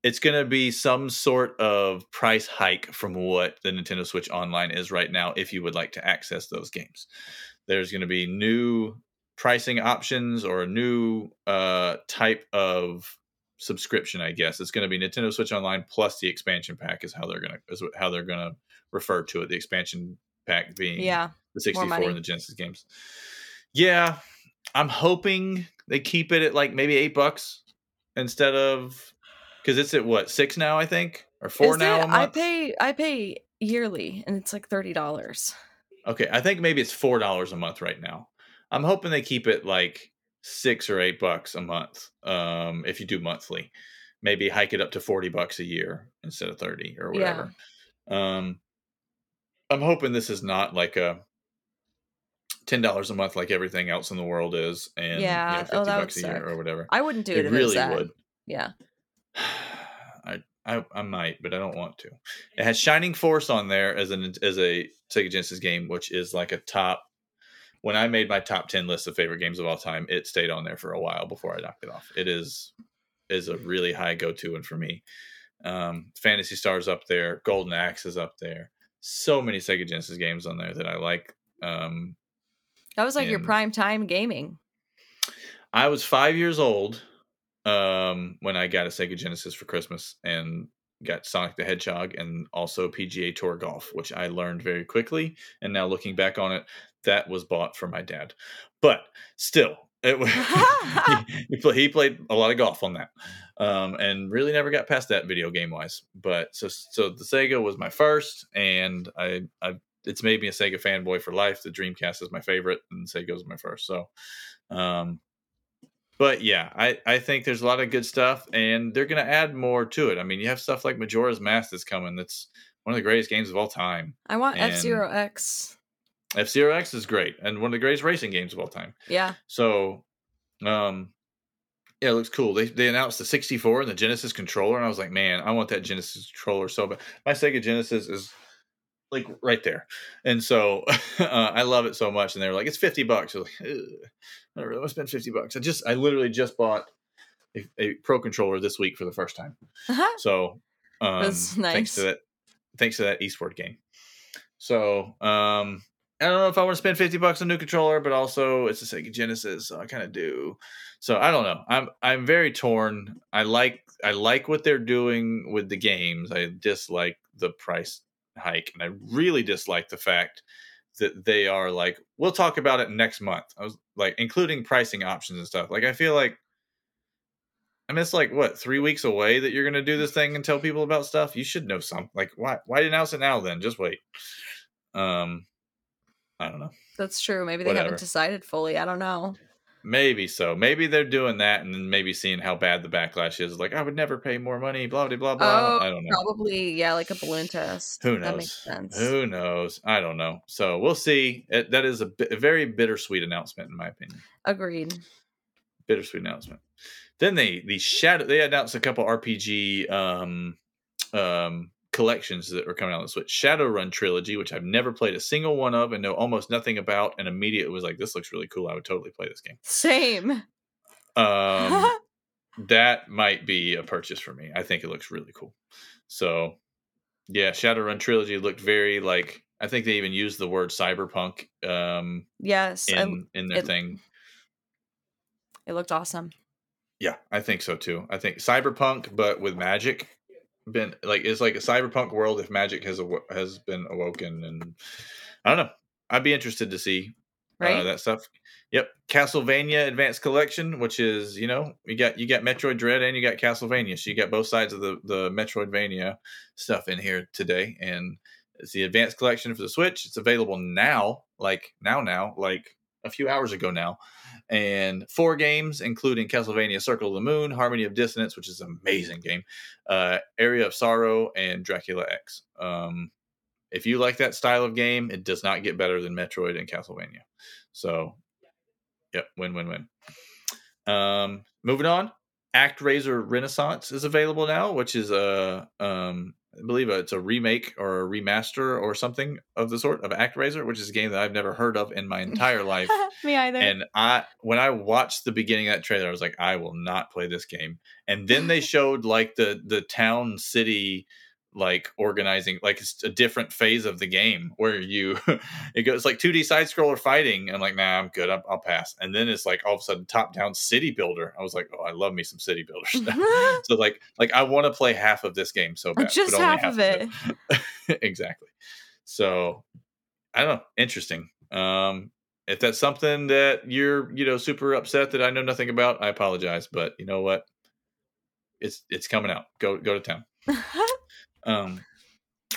it's going to be some sort of price hike from what the Nintendo Switch Online is right now if you would like to access those games. There's going to be new pricing options or a new uh, type of subscription, I guess. It's going to be Nintendo Switch Online plus the expansion pack is how they're going to is how they're going to refer to it. The expansion pack being Yeah. the 64 and the Genesis games. Yeah, I'm hoping they keep it at like maybe 8 bucks instead of cuz it's at what, 6 now I think or 4 Is now it? a month. I pay I pay yearly and it's like thirty dollars. Okay, I think maybe it's four dollars a month right now. I'm hoping they keep it like six or eight bucks a month. Um, if you do monthly, maybe hike it up to forty bucks a year instead of thirty or Yeah. whatever. Um, I'm hoping this is not like a ten dollars a month like everything else in the world is, and Yeah, you know, oh, fifty that would bucks a year or whatever. I wouldn't do it, it if it was really would. Yeah. I, I I might, but I don't want to. It has Shining Force on there as an as a Sega Genesis game, which is like a top. When I made my top ten list of favorite games of all time, it stayed on there for a while before I knocked it off. It is is a really high go to one for me. Um, Phantasy Star's up there, Golden Axe is up there. So many Sega Genesis games on there that I like. Um, That was like your prime time gaming. I was five years old um, when I got a Sega Genesis for Christmas and got Sonic the Hedgehog and also PGA Tour Golf, which I learned very quickly. And now looking back on it, that was bought for my dad. But still, it was, he, play, he played a lot of golf on that um, and really never got past that video game wise. But so so the Sega was my first, and I, I it's made me a Sega fanboy for life. The Dreamcast is my favorite, and Sega was my first. So, um, but yeah, I, I think there's a lot of good stuff, and they're going to add more to it. I mean, you have stuff like Majora's Mask that's coming. That's one of the greatest games of all time. I want F Zero X. F Zero X is great, and one of the greatest racing games of all time. Yeah. So, um, Yeah, it looks cool. They they announced the 64 and the Genesis controller, and I was like, man, I want that Genesis controller so bad. My Sega Genesis is like right there, and so uh, I love it so much. And they were like, it's 50 bucks. I was like, I don't really want to spend 50 bucks. I just I literally just bought a, a Pro controller this week for the first time. So um, That's thanks to that thanks to that Eastward game. So um I don't know if I want to spend 50 bucks on a new controller, but also it's a Sega Genesis, so I kind of do. So I don't know. I'm I'm very torn. I like I like what they're doing with the games. I dislike the price hike, and I really dislike the fact that they are like, we'll talk about it next month. I was like, including pricing options and stuff. Like I feel like I mean, it's like what three weeks away that you're gonna do this thing and tell people about stuff. You should know something. Like, why? Why announce it now? Then just wait. Um, I don't know. That's true. Maybe they Whatever. haven't decided fully. I don't know. Maybe so. Maybe they're doing that, and then maybe seeing how bad the backlash is. Like, I would never pay more money. Blah blah blah blah. Oh, I don't know. Probably, yeah, like a balloon test. Who That knows? makes sense. Who knows? I don't know. So we'll see. It, that is a, bi- a very bittersweet announcement, in my opinion. Agreed. bittersweet announcement. Then they the shadow they announced a couple RPG um um collections that were coming out on the Switch. Shadowrun trilogy, which I've never played a single one of and know almost nothing about, and immediately was like, this looks really cool. I would totally play this game. Same. Um that might be a purchase for me. I think it looks really cool. So yeah, Shadowrun trilogy looked very like I think they even used the word cyberpunk um yes, I- in in their it- thing. it looked awesome. Yeah, I think so too. I think cyberpunk, but with magic, been like it's like a cyberpunk world if magic has awo- has been awoken, and I don't know. I'd be interested to see Right? uh, that stuff. Yep, Castlevania Advanced Collection, which is you know you got you got Metroid Dread and you got Castlevania, so you got both sides of the the Metroidvania stuff in here today, and it's the Advanced Collection for the Switch. It's available now, like now now, like a few hours ago now, and four games including Castlevania Circle of the Moon, Harmony of Dissonance, which is an amazing game, uh, Aria of Sorrow, and Dracula X. Um, if you like that style of game, it does not get better than Metroid and Castlevania. So, yep, win win win. Um, moving on, ActRaiser Renaissance is available now, which is a um, I believe it's a remake or a remaster or something of the sort of ActRaiser, which is a game that I've never heard of in my entire life. Me either. And I, when I watched the beginning of that trailer, I was like, I will not play this game. And then they showed like the the town city like organizing like it's a different phase of the game where you it goes like 2d side scroller fighting and like nah i'm good I'll, I'll pass. And then it's like all of a sudden top down city builder. I was like oh i love me some city builders so like like i want to play half of this game so bad Just but only half of it. exactly. So i don't know interesting. Um if that's something that you're you know super upset that i know nothing about i apologize but you know what? It's it's coming out. Go go to town um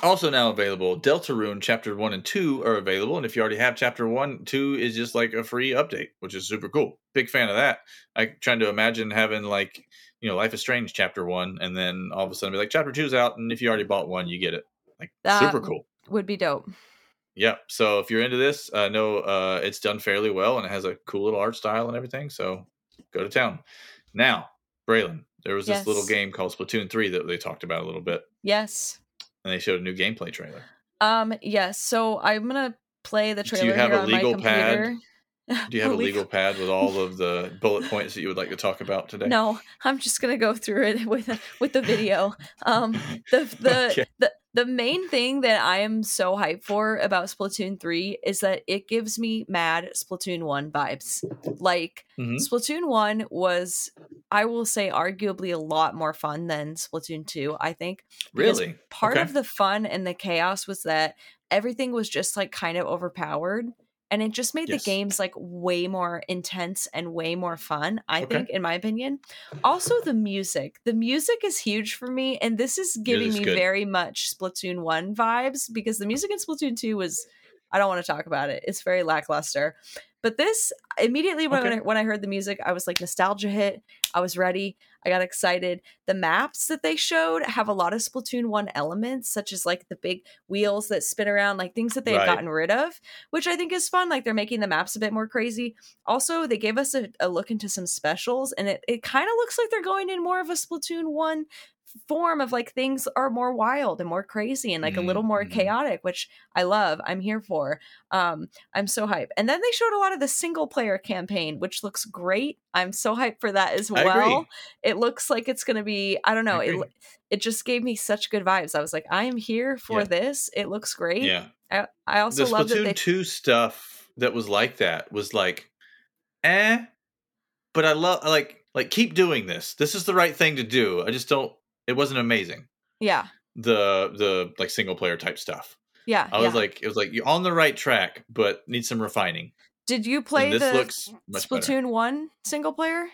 also now available deltarune chapter 1 and 2 are available and if you already have chapter 1 2 is just like a free update which is super cool. Big fan of that. I trying to imagine having like you know life is strange chapter 1 and then all of a sudden be like chapter 2 is out and if you already bought one you get it. Like That super cool. Would be dope. yeah so if you're into this uh know uh it's done fairly well and it has a cool little art style and everything so go to town. Now Braelyn there was this little game called splatoon 3 that they talked about a little bit Yes. and they showed a new gameplay trailer Um. Yes. So I'm gonna play the trailer. Do you have a legal pad? do you have a legal pad with all of the bullet points that you would like to talk about today No, I'm just gonna go through it with with the video. Um, the the Okay. the the main thing that I am so hyped for about Splatoon three is that it gives me mad Splatoon one vibes. Like Mhm. Splatoon one was, I will say, arguably a lot more fun than Splatoon two. I think really part Okay. of the fun and the chaos was that everything was just like kind of overpowered and it just made Yes. the games like way more intense and way more fun i Okay. think in my opinion also the music the music is huge for me and this is giving me good. very much splatoon 1 vibes because the music in splatoon 2 was i don't want to talk about it it's very lackluster But this immediately when, Okay. I, when I heard the music, I was like nostalgia hit. I was ready. I got excited. The maps that they showed have a lot of Splatoon 1 elements, such as like the big wheels that spin around, like things that they had Right. gotten rid of, which I think is fun. Like they're making the maps a bit more crazy. Also, they gave us a, a look into some specials, and it, it kind of looks like they're going in more of a Splatoon 1 form of like things are more wild and more crazy and like a little more Mhm. chaotic which i love i'm here for um i'm so hyped and then they showed a lot of the single player campaign which looks great i'm so hyped for that as well it looks like it's gonna be i don't know I it, it just gave me such good vibes i was like i am here for Yeah. this it looks great Yeah. i, I also the love that Splatoon they 2 stuff that was like that was like, eh. But I love like like keep doing this. This is the right thing to do. I just don't. It wasn't amazing. yeah The the like single player type stuff. yeah I was yeah. like, it was like you're on the right track, but need some refining. did you And play this the looks much better. splatoon 1 single player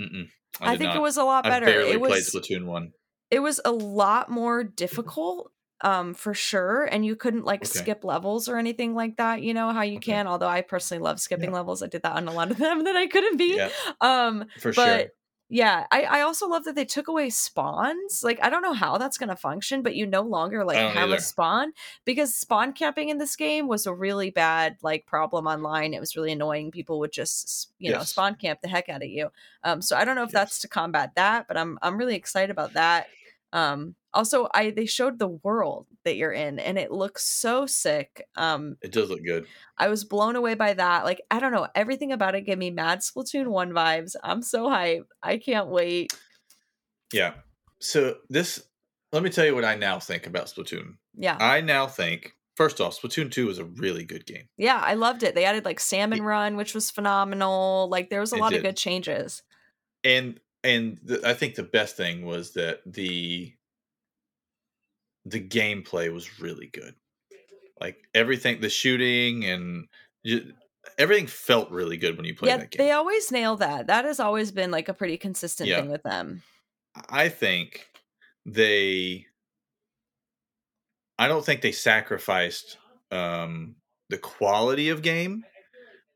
Mm-mm, i, did think not. it was a lot better. I barely it was played Splatoon one. it was a lot more difficult um for sure and you couldn't like Okay. skip levels or anything like that you know how you Okay. can although i personally love skipping levels i did that on a lot of them that i couldn't beat Yeah, um for but sure. Yeah I, I also love that they took away spawns like i don't know how that's going to function but you no longer like have either. a spawn because spawn camping in this game was a really bad like problem online it was really annoying people would just you know spawn camp the heck out of you um so i don't know if Yes. that's to combat that but i'm i'm really excited about that um also i they showed the world that you're in and it looks so sick um It does look good. I was blown away by that. Like, I don't know, everything about it gave me mad Splatoon 1 vibes. I'm so hyped. I can't wait. Yeah. So this, let me tell you what I now think about Splatoon. Yeah. I now think first off, Splatoon two was a really good game. Yeah, I loved it. They added like Salmon Run, which was phenomenal. Like there was a It lot of good changes. and and the, I think the best thing was that the the gameplay was really good. Like everything, the shooting and ju- everything felt really good when you played Yeah, that game. they always nail that. That has always been like a pretty consistent Yeah. thing with them. I think they. I don't think they sacrificed um, the quality of game,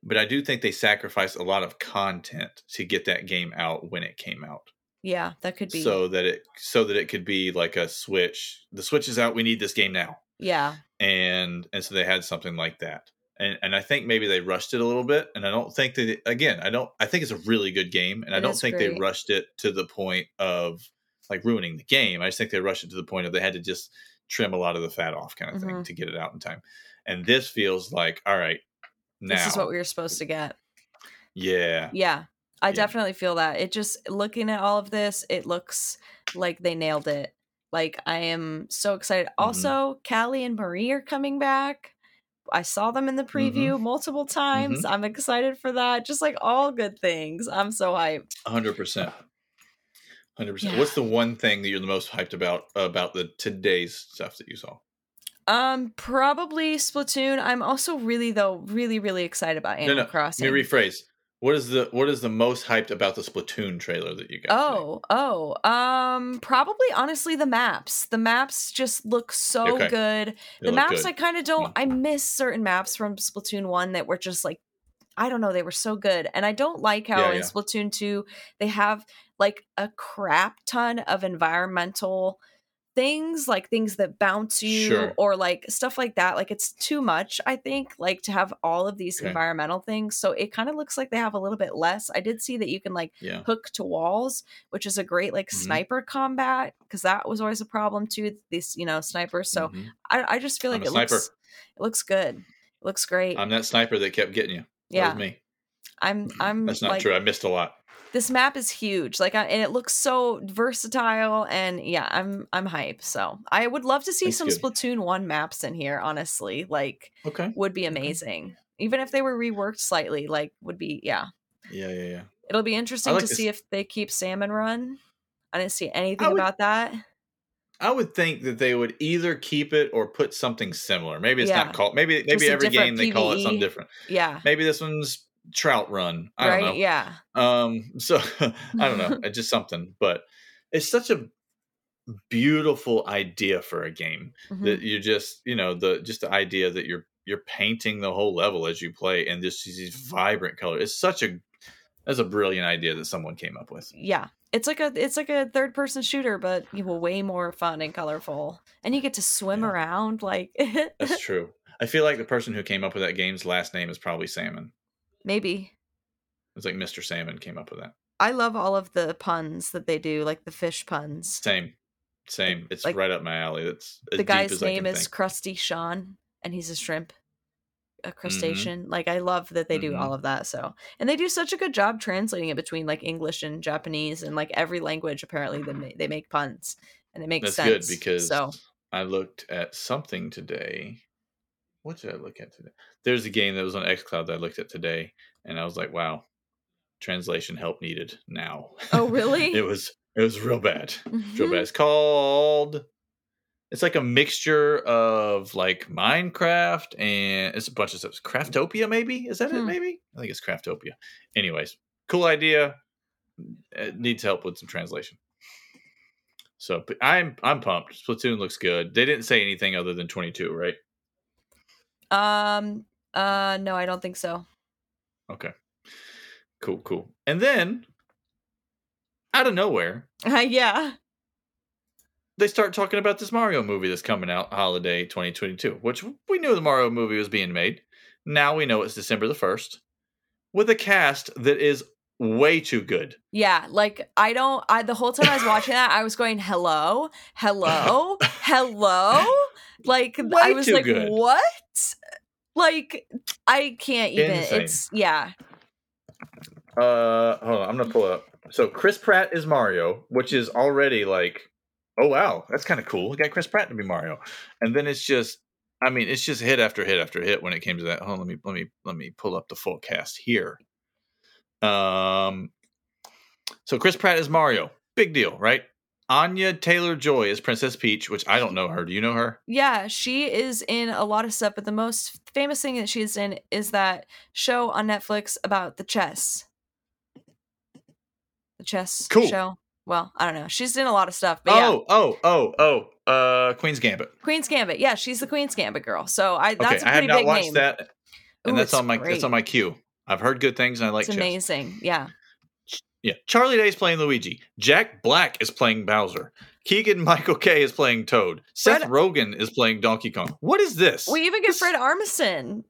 but I do think they sacrificed a lot of content to get that game out when it came out. Yeah, that could be. so that it so that it could be like a switch the switch is out we need this game now yeah, and and so they had something like that and and i think maybe they rushed it a little bit and i don't think that it- again i don't i think it's a really good game and i don't think they rushed it to the point of like ruining the game i just think they rushed it to the point of they had to just trim a lot of the fat off kind of thing Mhm. to get it out in time and this feels like all right now this is what we were supposed to get. yeah Yeah, I Yeah. definitely feel that. It just looking at all of this, it looks like they nailed it. Like I am so excited. Mm-hmm. Also, Callie and Marie are coming back. I saw them in the preview Mm-hmm. multiple times. I'm excited for that. Just like all good things. I'm so hyped. 100% 100% Yeah. what's the one thing that you're the most hyped about about the today's stuff that you saw Um, probably Splatoon. I'm also really though really really excited about Animal no, Crossing. Let me rephrase. What is the what is the most hyped about the Splatoon trailer that you got? today? Oh, oh, um, probably honestly the maps. The maps just look so Okay. good. They the maps good. I kind of don't. I miss certain maps from Splatoon One that were just like, I don't know, they were so good. And I don't like how Yeah, in yeah. Splatoon Two they have like a crap ton of environmental things like things that bounce you Sure. or like stuff like that like it's too much i think like to have all of these Okay. environmental things so it kind of looks like they have a little bit less i did see that you can like Yeah. hook to walls, which is a great like Mhm. sniper combat because that was always a problem too. These you know snipers. So Mhm. I, I just feel like it looks it looks good. It looks great. I'm that sniper that kept getting you. That yeah, was me. I'm I'm That's not like true. I missed a lot. This map is huge. Like and it looks so versatile and yeah, I'm I'm hype. So I would love to see That's some good. Splatoon one maps in here. Honestly, like Okay. would be amazing. Even if they were reworked slightly, like would be yeah. Yeah, yeah, yeah. It'll be interesting like to this- see if they keep Salmon Run. I didn't see anything would- about that. I would think that they would either keep it or put something similar. Maybe it's Yeah. not called. Maybe maybe every game they call it something different. Yeah. Maybe this one's Trout Run. I right? don't know. Yeah. Um. So I don't know. It's just something, but it's such a beautiful idea for a game Mhm. that you just you know the just the idea that you're you're painting the whole level as you play, and just these vibrant colors. It's such a that's a brilliant idea that someone came up with. Yeah. It's like a it's like a third person shooter, but you know, way more fun and colorful. And you get to swim Yeah. around like That's true. I feel like the person who came up with that game's last name is probably Salmon. Maybe. It's like Mr. Salmon came up with that. I love all of the puns that they do, like the fish puns. Same, same. It's Like- right up my alley. That's the guy's name is think. Crusty Sean, and he's a shrimp, Mm-hmm. a crustacean. Like I love that they do Mhm. all of that. So, and they do such a good job translating it between like English and Japanese and like every language. Apparently, they ma- they make puns, and it makes That's good sense. because so I looked at something today. What did I look at today? There's a game that was on XCloud that I looked at today, and I was like, "Wow, translation help needed now." Oh, really? it was it was real bad. Real Mhm. bad. It's called. It's like a mixture of like Minecraft and it's a bunch of stuff. Craftopia, maybe is that it? Hmm. Maybe I think it's Craftopia. Anyways, cool idea. It needs help with some translation. So but I'm I'm pumped. Splatoon looks good. They didn't say anything other than 22, right? Um. Uh. No, I don't think so. Okay. Cool, cool. And then out of nowhere, yeah. they start talking about this Mario movie that's coming out holiday 2022, which we knew the Mario movie was being made. Now we know it's December the 1st with a cast that is way too good. Yeah, like I don't. I the whole time I was watching that, I was going, "Hello, hello, hello." Like I was like, good. "What?" Like I can't even. Insane. It's yeah, Uh hold on, I'm going to pull it up. So Chris Pratt is Mario, which is already like oh wow, that's kind of cool. We got Chris Pratt to be Mario. And then it's just I mean, it's just hit after hit after hit when it came to that. Hold on, let me let me let me pull up the full cast here. Um so Chris Pratt is Mario. Big deal, right? Anya Taylor Joy is Princess Peach, which I don't know her. Do you know her? yeah. She is in a lot of stuff, but the most famous thing that she's in is that show on Netflix about the chess. The chess Cool. show. Well, I don't know. She's in a lot of stuff, but yeah. Oh, oh, oh, oh. Uh Queen's Gambit. Queen's Gambit. Yeah, she's the Queen's Gambit girl. So I Okay, that's a I have pretty not big watched name. that. And Ooh, that's on my great. that's on my queue. I've heard good things and I like It's chess. amazing. Yeah. Yeah, Charlie Day is playing Luigi. Jack Black is playing Bowser. Keegan Michael Key is playing Toad. Seth Fred- Rogen is playing Donkey Kong. What is this? We even get This- Fred Armisen.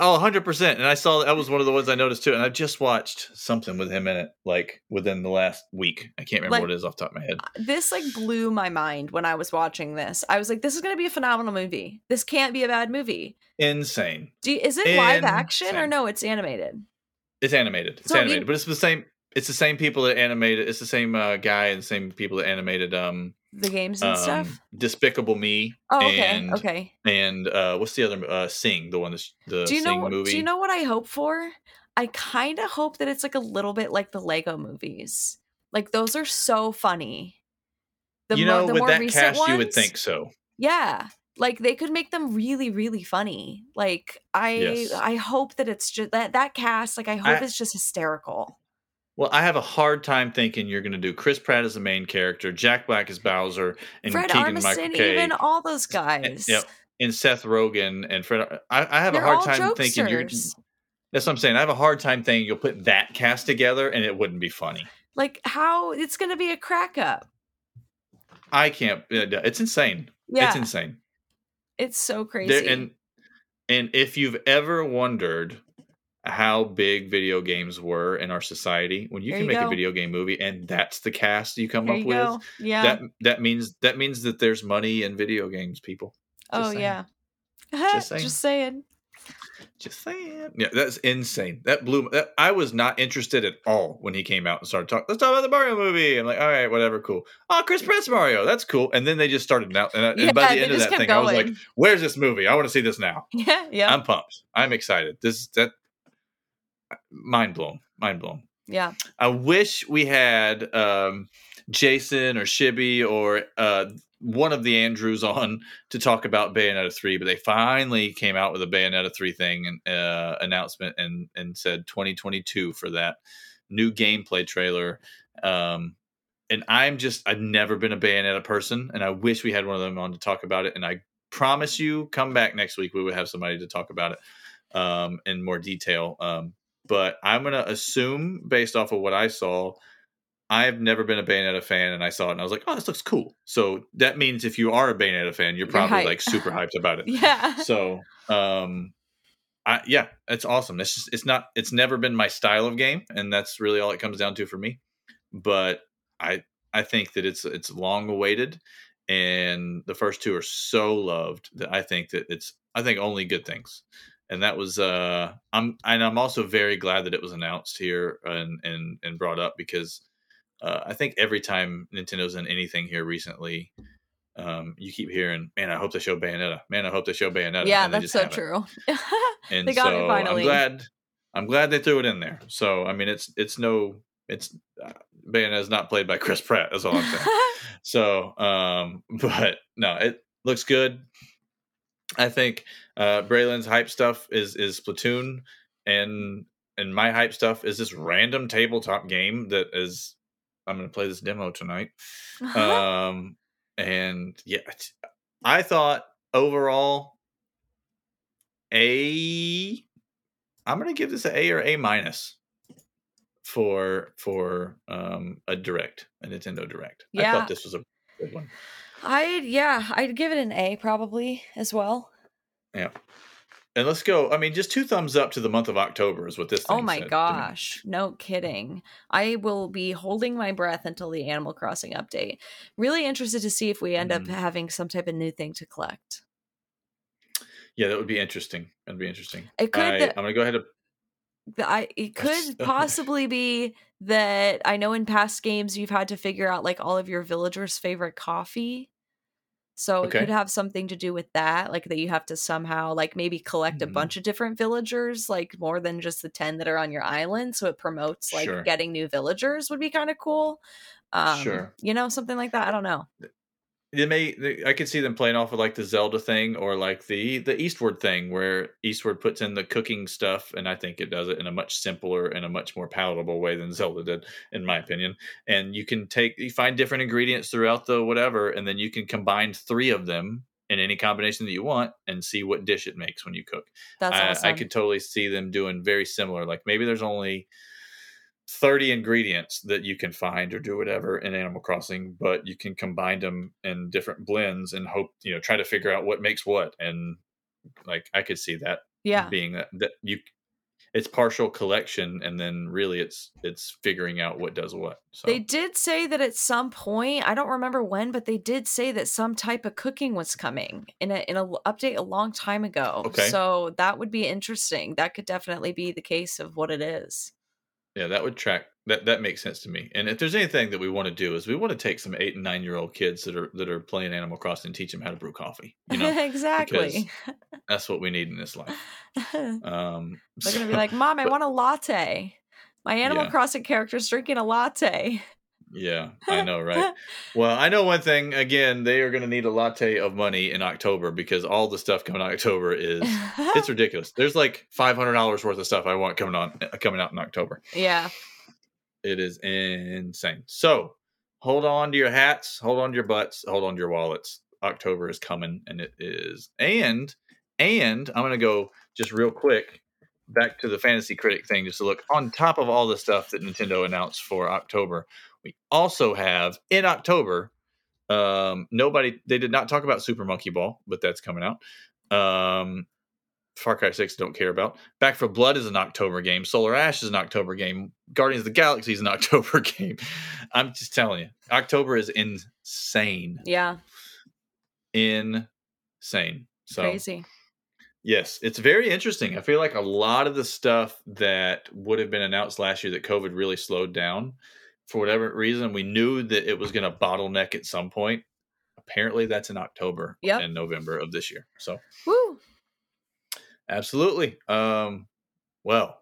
Oh, 100%. And I saw that was one of the ones I noticed too. And I just watched something with him in it, like within the last week. I can't remember Like- what it is off the top of my head. Uh, this like blew my mind when I was watching this. I was like, this is going to be a phenomenal movie. This can't be a bad movie. Insane. Do you, is it live action or no? It's animated. It's animated. It's So you- animated, but it's the same. It's the same people that animated. It's the same uh, guy and the same people that animated um, The games and um stuff. Despicable Me. Oh, okay. and, okay. And uh, what's the other? Uh, Sing, the one that's the Do you Sing know? movie. Do you know what I hope for? I kind of hope that it's like a little bit like the Lego movies. Like those are so funny. you mo- know, the with more that recent cast, you would think so. Yeah. Like they could make them really, really funny. Like I Yes. I hope that it's just that that cast, like I hope I- it's just hysterical. Well, I have a hard time thinking you're going to do Chris Pratt as the main character, Jack Black as Bowser, and Fred Keegan Michael Armisen, Key, even all those eh, guys. yep, and Seth Rogen and Fred. I, I have They're a hard time thinking you're. jokesters. That's what I'm saying. I have a hard time thinking you'll put that cast together and it wouldn't be funny. Like how it's gonna be a crack up. I can't. It's insane. Yeah. It's insane. It's so crazy. There, and and if you've ever wondered how big video games were in our society, when you There can you make go. a video game movie and that's the cast you come there up you with, go. Yeah. that that means that means that there's money in video games, people. oh saying. yeah. Just Just saying. saying. Just saying. Yeah, that's insane. That blew. That, I was not interested at all when he came out and started talking. Let's talk about the Mario movie. I'm like, all right, whatever, cool. Oh, Chris Pratt's Mario. That's cool. And then they just started now. And, I- and by the end of that thing, I was like, where's this movie? I want to see this now. Yeah, yeah. I'm pumped. I'm excited. This that mind blown. Mind blown. yeah. I wish we had um, Jason or Shibby or uh, one of the Andrews on to talk about Bayonetta three, but they finally came out with a Bayonetta three thing and uh, announcement and and said 2022 for that new gameplay trailer. Um, and I'm just I've never been a Bayonetta person, and I wish we had one of them on to talk about it. And I promise you, come back next week. We would have somebody to talk about it um, in more detail. Um, but I'm gonna assume, based off of what I saw, I've never been a Bayonetta fan, and I saw it and I was like, "Oh, this looks cool." So that means if you are a Bayonetta fan, you're probably hyped. like super hyped about it. Yeah. So, um, I yeah, it's awesome. It's just it's not it's never been my style of game, and that's really all it comes down to for me. But I I think that it's it's long awaited, and the first two are so loved that I think that it's I think only good things. And that was uh I'm and I'm also very glad that it was announced here and and and brought up because uh, I think every time Nintendo's in anything here recently, um, you keep hearing, "Man, I hope they show Bayonetta." Man, I hope they show Bayonetta. yeah, that's so haven't. true. And They got it finally. I'm glad. I'm glad they threw it in there. So I mean, it's it's no, it's uh, Bayonetta's not played by Chris Pratt. That's all I'm saying. so, um, but no, it looks good. I think uh, Braelyn's hype stuff is is Splatoon, and and my hype stuff is this random tabletop game that is. I'm going to play this demo tonight. Um, and yeah, I thought overall, A. I'm going to give this an A or A minus for for um a direct, a Nintendo Direct. Yeah. I thought this was a good one. I yeah, I'd give it an A probably as well. Yeah. And let's go. I mean, just two thumbs up to the month of October is what this. Oh my gosh, no kidding. I will be holding my breath until the Animal Crossing update. Really interested to see if we end up Mm. having some type of new thing to collect. Yeah, that would be interesting. That'd be interesting. It could I, I'm gonna go ahead and I it could possibly be that I know in past games you've had to figure out like all of your villagers' favorite coffee. So it could have something to do with that, like that you have to somehow like maybe collect a Mhm. bunch of different villagers, like more than just the 10 that are on your island, so it promotes like Sure. getting new villagers would be kind of cool. Um Sure. you know, something like that. I don't know. They may they, i could see them playing off of like the zelda thing or like the the eastward thing where eastward puts in the cooking stuff and i think it does it in a much simpler and a much more palatable way than zelda did in my opinion and you can take you find different ingredients throughout the whatever and then you can combine three of them in any combination that you want and see what dish it makes when you cook That's I, awesome. I could totally see them doing very similar. Like maybe there's only 30 ingredients that you can find or do whatever in Animal Crossing, but you can combine them in different blends and hope, you know, try to figure out what makes what. And like I could see that yeah. being that, that you it's partial collection and then really it's it's figuring out what does what. So They did say that at some point, I don't remember when, but they did say that some type of cooking was coming in a in a update a long time ago. Okay. So that would be interesting. That could definitely be the case of what it is. Yeah, that would track that that makes sense to me. And if there's anything that we want to do is we want to take some eight and nine year old kids that are that are playing Animal Crossing and teach them how to brew coffee. You know, exactly. that's what we need in this life. Um, They're gonna be like, "Mom, I but- want a latte. My Animal Yeah. Crossing character's drinking a latte." Yeah, I know, right? Well, I know one thing. Again, they are going to need a latte of money in October because all the stuff coming October is it's ridiculous. There's like five hundred dollars worth of stuff I want coming on uh, coming out in October. yeah. It is insane. So hold on to your hats, hold on to your butts, hold on to your wallets. October is coming, and it is. And and I'm gonna go just real quick back to the fantasy critic thing, just to look on top of all the stuff that Nintendo announced for October. We also have in October. Um, nobody they did not talk about Super Monkey Ball, but that's coming out. Um, Far Cry 6 don't care about. Back 4 Blood is an October game. Solar Ash is an October game. Guardians of the Galaxy is an October game. I'm just telling you, October is insane. Yeah. Insane. So, Crazy. yes, it's very interesting. I feel like a lot of the stuff that would have been announced last year that COVID really slowed down for whatever reason, we knew that it was going to bottleneck at some point. Apparently, that's in October Yep. and November of this year. So, Woo. Absolutely. Um, well,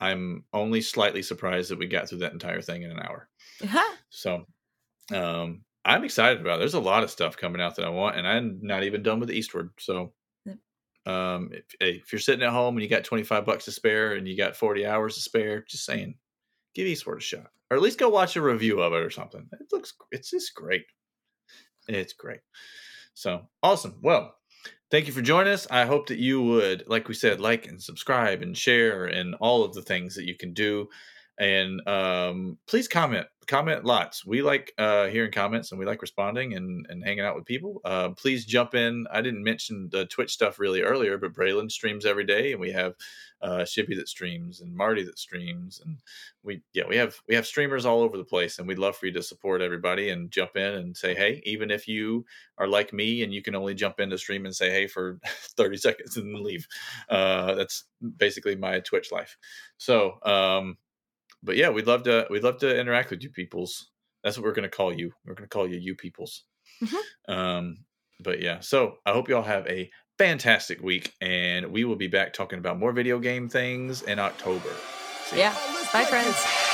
I'm only slightly surprised that we got through that entire thing in an hour. So, um, I'm excited about it. There's a lot of stuff coming out that I want, and I'm not even done with the Eastward. So, um, if, if you're sitting at home and you got 25 bucks to spare and you got 40 hours to spare, just saying, give Eastward a shot, or at least go watch a review of it or something. It looks, it's just great. It's great. So awesome. Well, thank you for joining us. I hope that you would, like we said, like and subscribe and share and all of the things that you can do. And um, please comment, comment lots. We like uh, hearing comments and we like responding and, and hanging out with people. Uh, please jump in. I didn't mention the Twitch stuff really earlier, but Braelyn streams every day, and we have uh, Shippy that streams and Marty that streams, and we yeah we have we have streamers all over the place, and we'd love for you to support everybody and jump in and say hey, even if you are like me and you can only jump into stream and say hey for thirty seconds and leave. Uh, that's basically my Twitch life. So um, but yeah, we'd love to we'd love to interact with you peoples. That's what we're gonna call you. We're gonna call you you peoples. Mm-hmm. Um, but yeah, so I hope y'all have a fantastic week, and we will be back talking about more video game things in October. See yeah, bye friends.